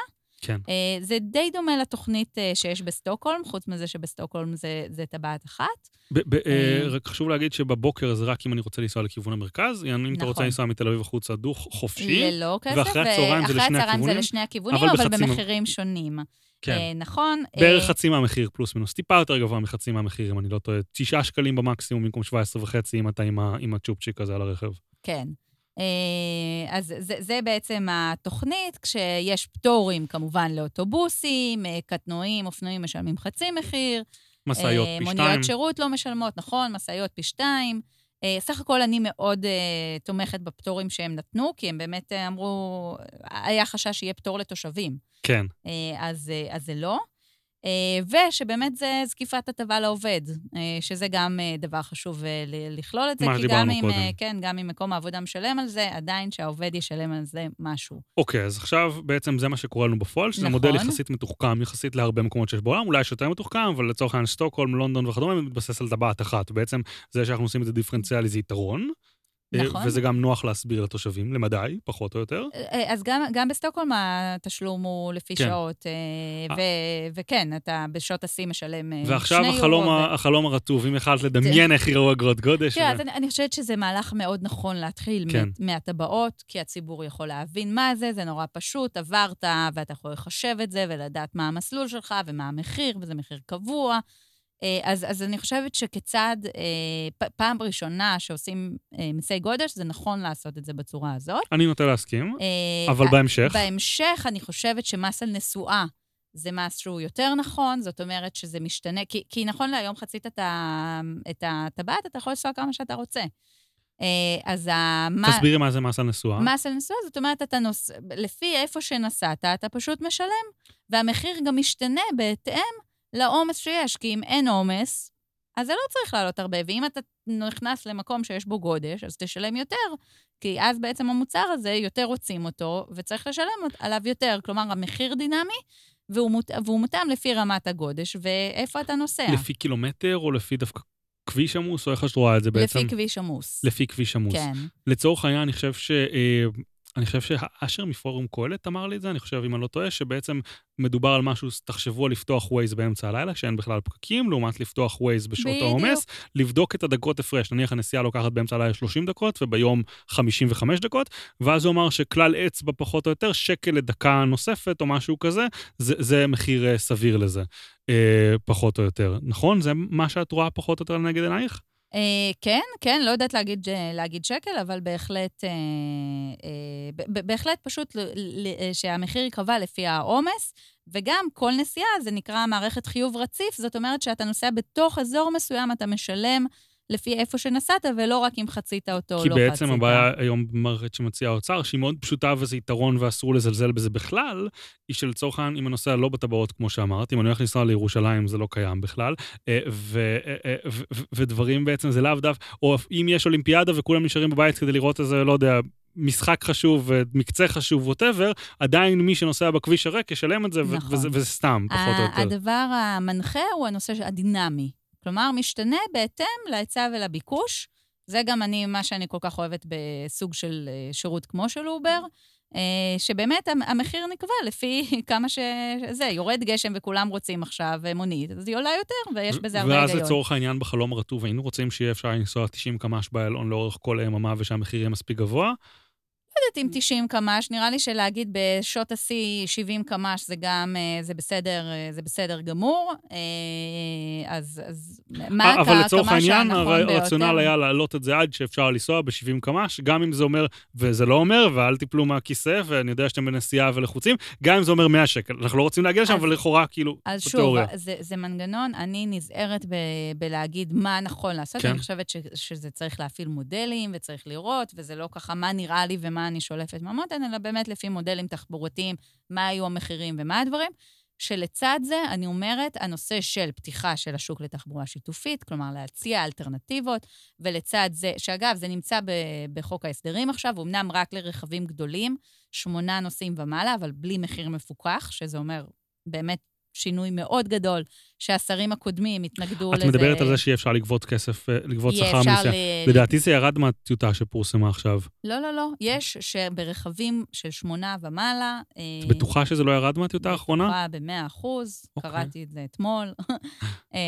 כן. אה, זה די דומה לתוכנית אה, שיש בסטוקהולם, חוץ מזה שבסטוקהולם זה, זה טבעת אחת. ב- ב- אה, רק חשוב להגיד שבבוקר זה רק אם אני רוצה לנסוע לכיוון המרכז, אם אתה רוצה נכון. לנסוע מתל אביב החוצה דוך חופשי, ללא כסף, ואחרי הצהריים זה לשני הכיוונים, זה לשני הכיוונים, אבל אבל, במחירים שונים. כן. אה, נכון. בערך חצי מהמחיר פלוס מינוס, טיפה יותר גבוה מחצי מהמחיר, אם אני לא טועה. תשעה שקלים במקסימום במקום 17 וחצי, אם אתה עם ה- עם הצ'ופצ'יק הזה על הרכב. כן. אה, אז זה, זה בעצם התוכנית, כשיש פטורים כמובן לאוטובוסים, אה, קטנועים, אופנועים משלמים חצי מחיר. משאיות אה, פי שתיים. מוניות שירות לא משלמות, נכון, משאיות פי שתיים. סך הכל אני מאוד תומכת בפטורים שהם נתנו, כי הם באמת אמרו, היה חשש שיהיה פטור לתושבים. כן. אז, אז זה לא. אה, ושבאמת זה זקיפת הטבה לעובד, אה, שזה גם אה, דבר חשוב לכלול את זה. כי גם אם, קודם. כן, גם אם מקום העבודה משלם על זה, עדיין שהעובד ישלם על זה משהו. אוקיי, אז עכשיו בעצם זה מה שקורה לנו בפועל, שזה נכון. מודל יחסית מתוחכם, יחסית להרבה מקומות שיש בעולם, אולי יש יותר מתוחכם, אבל לצורך העניין סטוקהולם, לונדון וכדומה, מתבסס על טבעת אחת. בעצם זה שאנחנו עושים את זה דיפרנציאלי זה יתרון. אה, נכון. וזה גם נוח להסביר לתושבים, למדי, פחות או יותר. אה, אז גם, גם בסטוקהולם התשלום הוא לפי כן. שעות, אה, ו, וכן, אתה בשעות השיא משלם אה, ועכשיו שני החלום, יורו. ה- החלום הרטוב, אם יכלת לדמיין איך יראו אגרות גודש. תראה, ו- אז אני, אני חושבת שזה מהלך מאוד נכון להתחיל כן. כן. מהטבעות, כי הציבור יכול להבין מה זה, זה נורא פשוט, עברת, ואתה יכול לחשב את זה ולדעת מה המסלול שלך ומה המחיר, וזה מחיר קבוע. אה, אז, אז אני חושבת שכצעד, אה, פעם ראשונה שעושים אה, מיסי גודש, זה נכון לעשות את זה בצורה הזאת. אני נוטה להסכים, אבל בהמשך, בהמשך, אני חושבת שמס על נסועה זה מס שהוא יותר נכון, זאת אומרת שזה משתנה, כי, כי נכון להיום חצית את הטבעת, אתה יכול לנסוע כמה שאתה רוצה. אז המ- תסבירי מה זה מס על נסועה. מס על נסועה, זאת אומרת, אתה נוס... לפי איפה שנסעת, אתה פשוט משלם, והמחיר גם משתנה בהתאם לעומס שיש, כי אם אין עומס, אז זה לא צריך לעלות הרבה, ואם אתה נכנס למקום שיש בו גודש, אז תשלם יותר, כי אז בעצם המוצר הזה, יותר רוצים אותו, וצריך לשלם עליו יותר. כלומר, המחיר דינמי, והוא, מות... והוא מותאם לפי רמת הגודש, ואיפה אתה נוסע. לפי קילומטר או לפי דווקא כביש עמוס, או איך את רואה את זה בעצם? לפי כביש עמוס. לפי כביש עמוס. כן. לצורך העניין, אני חושב ש... אני חושב שאשר מפורום קהלת אמר לי את זה, אני חושב, אם אני לא טועה, שבעצם מדובר על משהו, תחשבו על לפתוח ווייז באמצע הלילה, כשאין בכלל פקקים, לעומת לפתוח ווייז בשעות. העומס, לבדוק את הדקות הפרש. נניח הנסיעה לוקחת באמצע הלילה 30 דקות, וביום 55 דקות, ואז הוא אמר שכלל אצבע פחות או יותר, שקל לדקה נוספת או משהו כזה, זה, זה מחיר אה, סביר לזה, אה, פחות או יותר. נכון? זה מה שאת רואה פחות או יותר לנגד עינייך? אה, כן, כן, לא יודעת להגיד, אה, להגיד שקל, אבל בהחלט, אה, בהחלט פשוט שהמחיר ייקבע לפי העומס, וגם כל נסיעה זה נקרא מערכת חיוב רציף, זאת אומרת שאתה נוסע בתוך אזור מסוים, אתה משלם לפי איפה שנסעת, ולא רק אם חצית אותו או כי לא חצית. בעצם הבעיה היום במערכת שמציע האוצר, שהיא מאוד פשוטה וזה יתרון ואסור לזלזל בזה בכלל, היא שלצורך העניין, אם הנוסע לא בטבעות, כמו שאמרת, אם אני הולך לנסוע לירושלים, זה לא קיים בכלל, אה, אה, אה, ודברים בעצם זה לאו דווקא, או אם יש אולימפיאדה וכולם נשארים בבית כדי לראות איזה, לא יודע, משחק חשוב, מקצה חשוב, ווטאבר, עדיין מי שנוסע בכביש הריק ישלם את זה, נכון. וזה, וזה סתם, פחות או יותר. הדבר המנחה הוא הנושא הדינמי. כלומר, משתנה בהתאם להיצע ולביקוש. זה גם אני, מה שאני כל כך אוהבת בסוג של אה, שירות כמו של אובר, אה, שבאמת המ- המחיר נקבע לפי כמה שזה, יורד גשם וכולם רוצים עכשיו אה, מונית, אז היא עולה יותר, ויש בזה הרבה ואז היגיון. לצורך העניין בחלום הרטוב, היינו רוצים שיהיה אפשר לנסוע 90 קמ"ש באיילון לאורך כל היממה ושהמחיר יהיה מספיק גבוה. יודעת אם 90 קמ"ש, נראה לי שלהגיד בשעות השיא 70 קמ"ש זה גם, אה, זה בסדר, אה, זה בסדר גמור. אה, אז, אז מה אבל הקמ"ש לצורך העניין, הנכון הר- ביותר? הרציונל היה להעלות את זה עד שאפשר לנסוע ב-70 קמ"ש, גם אם זה אומר, וזה לא אומר, ואל תיפלו מהכיסא, ואני יודע שאתם בנסיעה ולחוצים, גם אם זה אומר 100 שקל. אנחנו לא רוצים להגיע לשם, אבל לכאורה, כאילו, אז שוב, בתיאוריה. זה, זה מנגנון, אני נזהרת ב, בלהגיד מה נכון לעשות. כן. אני חושבת ש, שזה צריך להפעיל מודלים וצריך לראות, וזה לא ככה מה נראה לי ומה אני שולפת מהמותן, אלא באמת לפי מודלים תחבורתיים, מה היו המחירים ומה הדברים. שלצד זה, אני אומרת, הנושא של פתיחה של השוק לתחבורה שיתופית, כלומר להציע אלטרנטיבות, ולצד זה, שאגב, זה נמצא ב, בחוק ההסדרים עכשיו, אמנם רק לרכבים גדולים, שמונה נוסעים ומעלה, אבל בלי מחיר מפוקח, שזה אומר באמת שינוי מאוד גדול, שהשרים הקודמים התנגדו את לזה. את מדברת על זה שיהיה אפשר לגבות כסף, אה, לגבות שכר מסוים. ל- לדעתי זה ירד מהטיוטה שפורסמה עכשיו. לא, לא, לא. יש שברכבים של שמונה ומעלה... את בטוחה שזה לא ירד מהטיוטה האחרונה? בטוחה במאה אחוז, אוקיי. קראתי את זה אתמול. אה,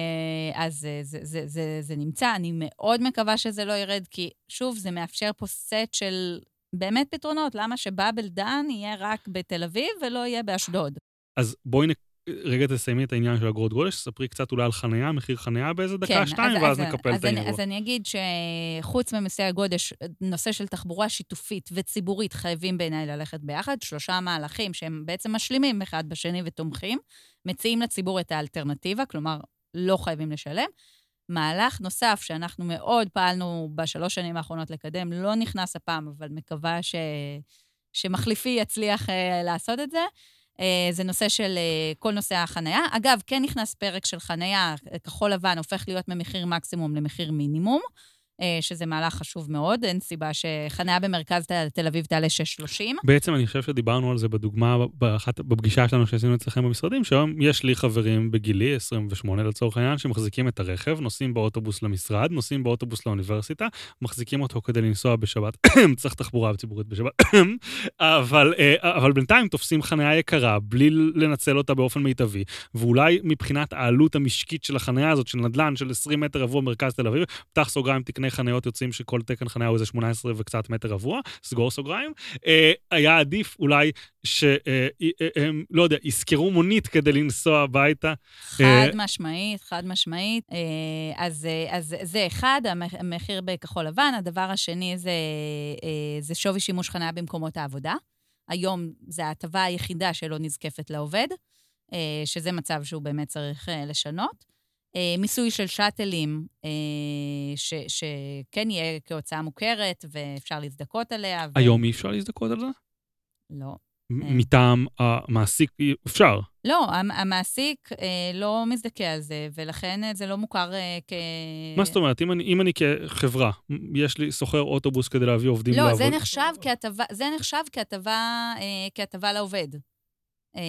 אז זה, זה, זה, זה, זה נמצא, אני מאוד מקווה שזה לא ירד, כי שוב, זה מאפשר פה סט של באמת פתרונות. למה שבאבל דן יהיה רק בתל אביב ולא יהיה באשדוד? אז בואי נ... רגע תסיימי את העניין של אגרות גודש, ספרי קצת אולי על חנייה, מחיר חנייה באיזה דקה, שתיים, אז- ואז אז- נקפל אז את האירוע. אז אני אגיד שחוץ ממיסי הגודש, נושא של תחבורה שיתופית וציבורית חייבים בעיניי ללכת ביחד. שלושה מהלכים שהם בעצם משלימים אחד בשני ותומכים, מציעים לציבור את האלטרנטיבה, כלומר, לא חייבים לשלם. מהלך נוסף שאנחנו מאוד פעלנו בשלוש שנים האחרונות לקדם, לא נכנס הפעם, אבל מקווה ש... שמחליפי יצליח אה, לעשות את זה. אה, זה נושא של אה, כל נושא החנייה. אגב, כן נכנס פרק של חנייה, כחול לבן הופך להיות ממחיר מקסימום למחיר מינימום, אה, שזה מהלך חשוב מאוד, אין סיבה שחנייה במרכז תל- אביב תעלה 6.30. בעצם אני חושב שדיברנו על זה בדוגמה באחת, בפגישה שלנו שעשינו אצלכם במשרדים, שהיום יש לי חברים בגילי, 28 לצורך העניין, שמחזיקים את הרכב, נוסעים באוטובוס למשרד, נוסעים באוטובוס לאוניברסיטה, מחזיקים אותו כדי לנסוע בשבת, צריך תחבורה ציבורית בשבת, אבל, אה, אבל בינתיים תופסים חניה יקרה, בלי לנצל אותה באופן מיטבי, ואולי מבחינת העלות המשקית של החניה הזאת, של נדל"ן של 20 מטר רבוע מרכז תל אביב, פתח סוגריים, תקני חניות יוצאים שכל תקן חניה הוא איזה 18 וקצת מטר רבוע, סגור סוגריים, אה, היה עדיף אולי שהם, לא יודע, ישכרו מונית כדי לנסוע הביתה. חד אה, משמעית, חד משמעית. אה, אז, אה, אז זה אחד, המח- המחיר בכחול לבן. הדבר השני זה, אה, זה שווי שימוש חניה במקומות העבודה. היום זו ההטבה היחידה שלא נזקפת לעובד, אה, שזה מצב שהוא באמת צריך אה, לשנות. אה, מיסוי של שאטלים, אה, ש, שכן יהיה כהוצאה מוכרת ואפשר להזדכות עליה. ו... היום אי אפשר להזדכות על זה? לא. מ- מטעם המעסיק, אפשר. לא, המ- המעסיק אה, לא מזדכה על זה, ולכן אה, זה לא מוכר אה, כ... מה זאת אומרת? אם אני, אם אני כחברה, יש לי, שוכר אוטובוס כדי להביא עובדים לא, לעבוד... זה נחשב כהטבה, זה נחשב כהטבה, אה, כהטבה לעובד. אה,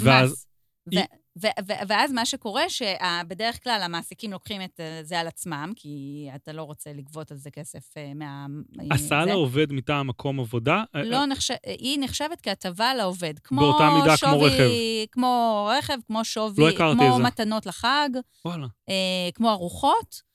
ואז- מס. ו- ו- ו- ואז מה שקורה, שבדרך כלל המעסיקים לוקחים את אה, זה על עצמם, כי אתה לא רוצה לגבות על זה כסף אה, מה... הסעה זה. לעובד מטעם מקום עבודה, אה, לא נחשב, היא נחשבת כהטבה לעובד. כמו באותה מידה כמו שווי- רכב. כמו רכב, כמו שווי, לא כמו זה. מתנות לחג. וואלה. אה, כמו ארוחות, אה,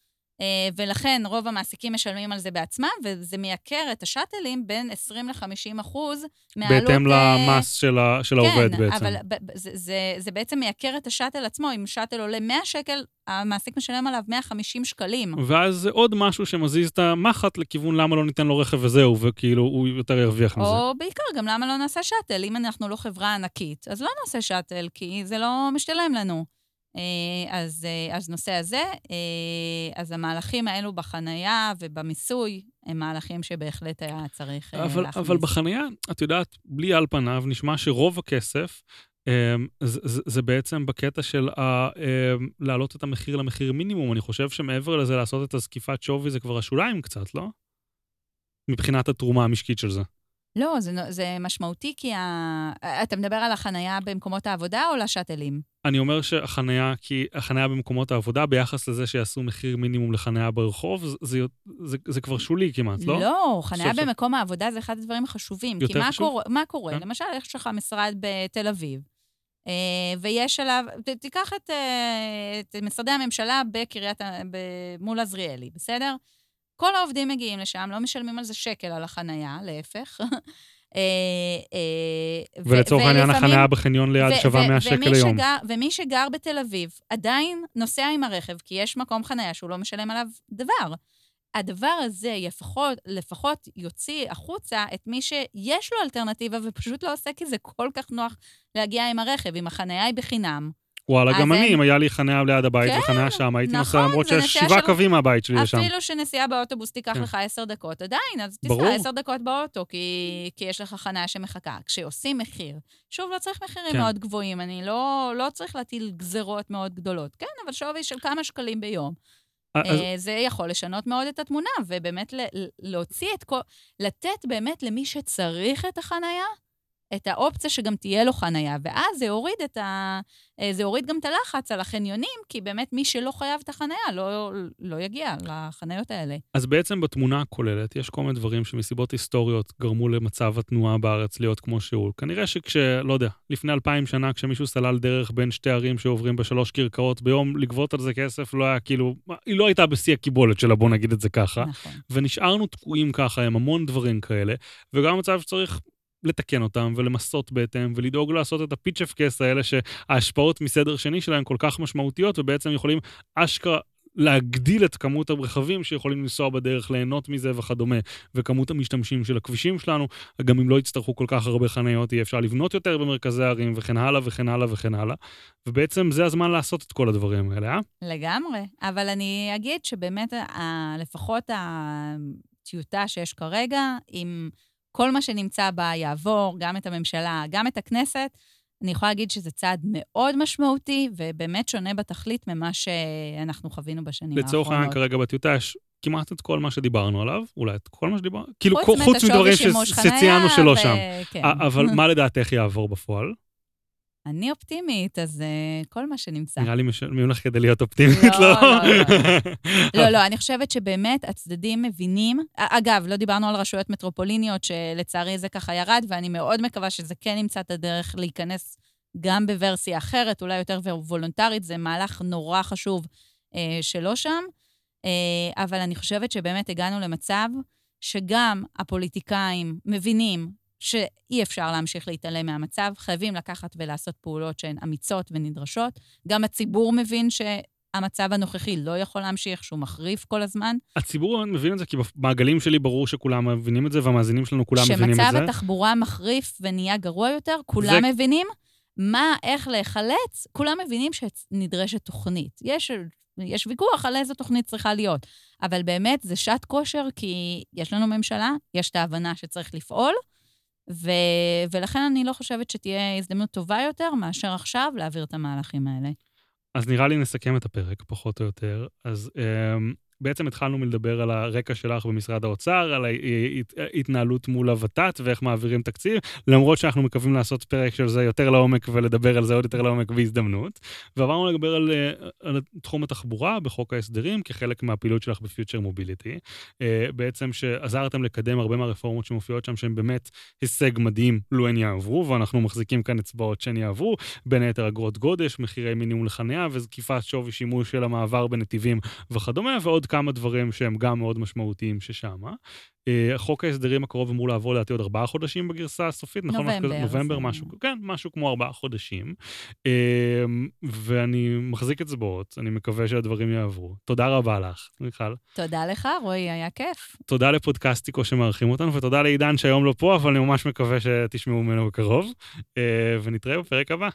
ולכן רוב המעסיקים משלמים על זה בעצמם, וזה מייקר את השאטלים בין 20 ל-50 אחוז מהעלות... בהתאם אה, למס של, ה, של העובד כן, בעצם. אבל ב- ב- זה, זה, זה בעצם מייקר את השאטל עצמו. אם שאטל עולה 100 שקל, המעסיק משלם עליו 150 שקלים. ואז זה עוד משהו שמזיז את המחט לכיוון למה לא ניתן לו רכב וזהו, וכאילו הוא יותר ירוויח מזה. או בעיקר, גם למה לא נעשה שאטל? אם אנחנו לא חברה ענקית, אז לא נעשה שאטל, כי זה לא משתלם לנו. אה, אז, אה, אז נושא הזה, אה, אז המהלכים האלו בחנייה ובמיסוי, הם מהלכים שבהחלט היה צריך אבל, להכניס. אבל בחנייה, את יודעת, בלי על פניו, נשמע שרוב הכסף זה, זה, זה בעצם בקטע של ה, להעלות את המחיר למחיר מינימום. אני חושב שמעבר לזה, לעשות את הזקיפת שווי זה כבר השוליים קצת, לא? מבחינת התרומה המשקית של זה. לא, זה, זה משמעותי כי ה... אתה מדבר על החנייה במקומות העבודה או לשאטלים? אני אומר שהחנייה, כי החנייה במקומות העבודה, ביחס לזה שיעשו מחיר מינימום לחנייה ברחוב, זה, זה, זה, זה כבר שולי כמעט, לא? לא, חנייה סוף. במקום העבודה זה אחד הדברים החשובים. יותר כי מה, חשוב? קורה, מה קורה? כן. למשל, יש לך משרד בתל אביב, אה, ויש עליו, תיקח את, אה, את משרדי הממשלה בקריית, מול עזריאלי, בסדר? כל העובדים מגיעים לשם, לא משלמים על זה שקל על החנייה, להפך. אה, אה, ולצורך העניין, החנייה בחניון ליד שווה ו- 100 ומי שקל. שגר, ומי שגר בתל אביב עדיין נוסע עם הרכב, כי יש מקום חניה שהוא לא משלם עליו דבר. הדבר הזה לפחות, לפחות יוציא החוצה את מי שיש לו אלטרנטיבה ופשוט לא עושה כי זה כל כך נוח להגיע עם הרכב. אם החניה היא בחינם, וואלה, גם אני, אם היה לי חניה ליד הבית כן, וחניה שם, הייתי נוסע נכון, למרות זה שיש שבעה קווים מהבית שלי לשם. אפילו שנסיעה באוטובוס תיקח כן. לך עשר דקות, עדיין, אז. תיסע עשר דקות באוטו, כי, כי יש לך חניה שמחכה. כשעושים מחיר, שוב, לא צריך מחירים כן. מאוד גבוהים, אני לא, לא צריך להטיל גזרות מאוד גדולות. כן, אבל שווי של כמה שקלים ביום. אז- אה, זה יכול לשנות מאוד את התמונה, ובאמת להוציא את כל... לתת באמת למי שצריך את החנייה, את האופציה שגם תהיה לו חנייה, ואז זה יוריד את ה... אה, זה יוריד גם את הלחץ על החניונים, כי באמת מי שלא חייב את החנייה לא, לא יגיע לחניות האלה. אז בעצם בתמונה הכוללת יש כל מיני דברים שמסיבות היסטוריות גרמו למצב התנועה בארץ להיות כמו שהוא. כנראה שכש... לא יודע, לפני אלפיים שנה, כשמישהו סלל דרך בין שתי ערים שעוברים בשלוש כרכרות ביום, לגבות על זה כסף לא היה כאילו... היא לא הייתה בשיא הקיבולת שלה, בוא נגיד את זה ככה. נכון. ונשארנו תקועים ככה עם המון דברים כאלה, וגם מצב שצריך לתקן אותם ולמסות בהתאם, ולדאוג לעשות את הפיצ'פקס האלה שההשפעות מסדר שני שלהם כל כך משמעותיות, ובעצם יכולים אשכרה להגדיל את כמות הרכבים שיכולים לנסוע בדרך, ליהנות מזה וכדומה, וכמות המשתמשים של הכבישים שלנו, גם אם לא יצטרכו כל כך הרבה חניות, יהיה אפשר לבנות יותר במרכזי הערים, וכן הלאה וכן הלאה וכן הלאה. ובעצם זה הזמן לעשות את כל הדברים האלה, אה? לגמרי, אבל אני אגיד שבאמת, לפחות הטיוטה שיש כרגע, אם כל מה שנמצא בה יעבור, גם את הממשלה, גם את הכנסת, אני יכולה להגיד שזה צעד מאוד משמעותי, ובאמת שונה בתכלית ממה שאנחנו חווינו בשנים האחרונות. לצורך העניין כרגע בטיוטה יש כמעט את כל מה שדיברנו עליו, אולי את כל מה שדיברנו, כאילו חוץ מדברים שציינו שלא ו- שם. כן. אבל מה לדעתך יעבור בפועל? אני אופטימית, אז אה, כל מה שנמצא. נראה לי משלמים לך כדי להיות אופטימית, לא, לא? לא, לא, לא, אני חושבת שבאמת הצדדים מבינים. אגב, לא דיברנו על רשויות מטרופוליניות, שלצערי זה ככה ירד, ואני מאוד מקווה שזה כן ימצא את הדרך להיכנס גם בוורסיה אחרת, אולי יותר וולונטרית, זה מהלך נורא חשוב אה, שלא שם. אה, אבל אני חושבת שבאמת הגענו למצב שגם הפוליטיקאים מבינים שאי אפשר להמשיך להתעלם מהמצב, חייבים לקחת ולעשות פעולות שהן אמיצות ונדרשות. גם הציבור מבין שהמצב הנוכחי לא יכול להמשיך, שהוא מחריף כל הזמן. הציבור מבין את זה, כי במעגלים שלי ברור שכולם מבינים את זה, והמאזינים שלנו כולם מבינים את זה. התחבורה מחריף ונהיה גרוע יותר, כולם זה- מבינים מה, איך להיחלץ, כולם מבינים שנדרשת תוכנית. יש, יש ויכוח על איזו תוכנית צריכה להיות, אבל באמת זה שעת כושר, כי יש לנו ממשלה, יש את ההבנה שצריך לפעול, ו... ולכן אני לא חושבת שתהיה הזדמנות טובה יותר מאשר עכשיו להעביר את המהלכים האלה. אז נראה לי נסכם את הפרק, פחות או יותר. אז um, בעצם התחלנו מלדבר על הרקע שלך במשרד האוצר, על ההתנהלות מול הוות"ת ואיך מעבירים תקציב, למרות שאנחנו מקווים לעשות פרק של זה יותר לעומק ולדבר על זה עוד יותר לעומק בהזדמנות. ועברנו לדבר על, אה, על תחום התחבורה בחוק ההסדרים, כחלק מהפעילות שלך בפיוטר מוביליטי. בעצם שעזרתם לקדם הרבה מהרפורמות שמופיעות שם, שהן באמת הישג מדהים, לו הן יעברו, ואנחנו מחזיקים כאן אצבעות שהן יעברו, בין היתר אגרות גודש, מחירי מינימום לחניה וזקיפת שווי שימוש של המעבר בנתיבים וכדומה, ועוד כמה דברים שהם גם מאוד משמעותיים ששמה. Uh, חוק ההסדרים הקרוב אמור לעבור לדעתי עוד ארבעה חודשים בגרסה הסופית, נכון? נובמבר, משהו כזה, נובמבר, משהו, כן, משהו כמו ארבעה חודשים. Uh, ואני מחזיק אצבעות, אני מקווה שהדברים יעברו. תודה רבה לך, מיכל. תודה לך, רועי, היה כיף. תודה לפודקאסטיקו שמארחים אותנו, ותודה לעידן שהיום לא פה, אבל אני ממש מקווה שתשמעו ממנו בקרוב. Uh, ונתראה בפרק הבא.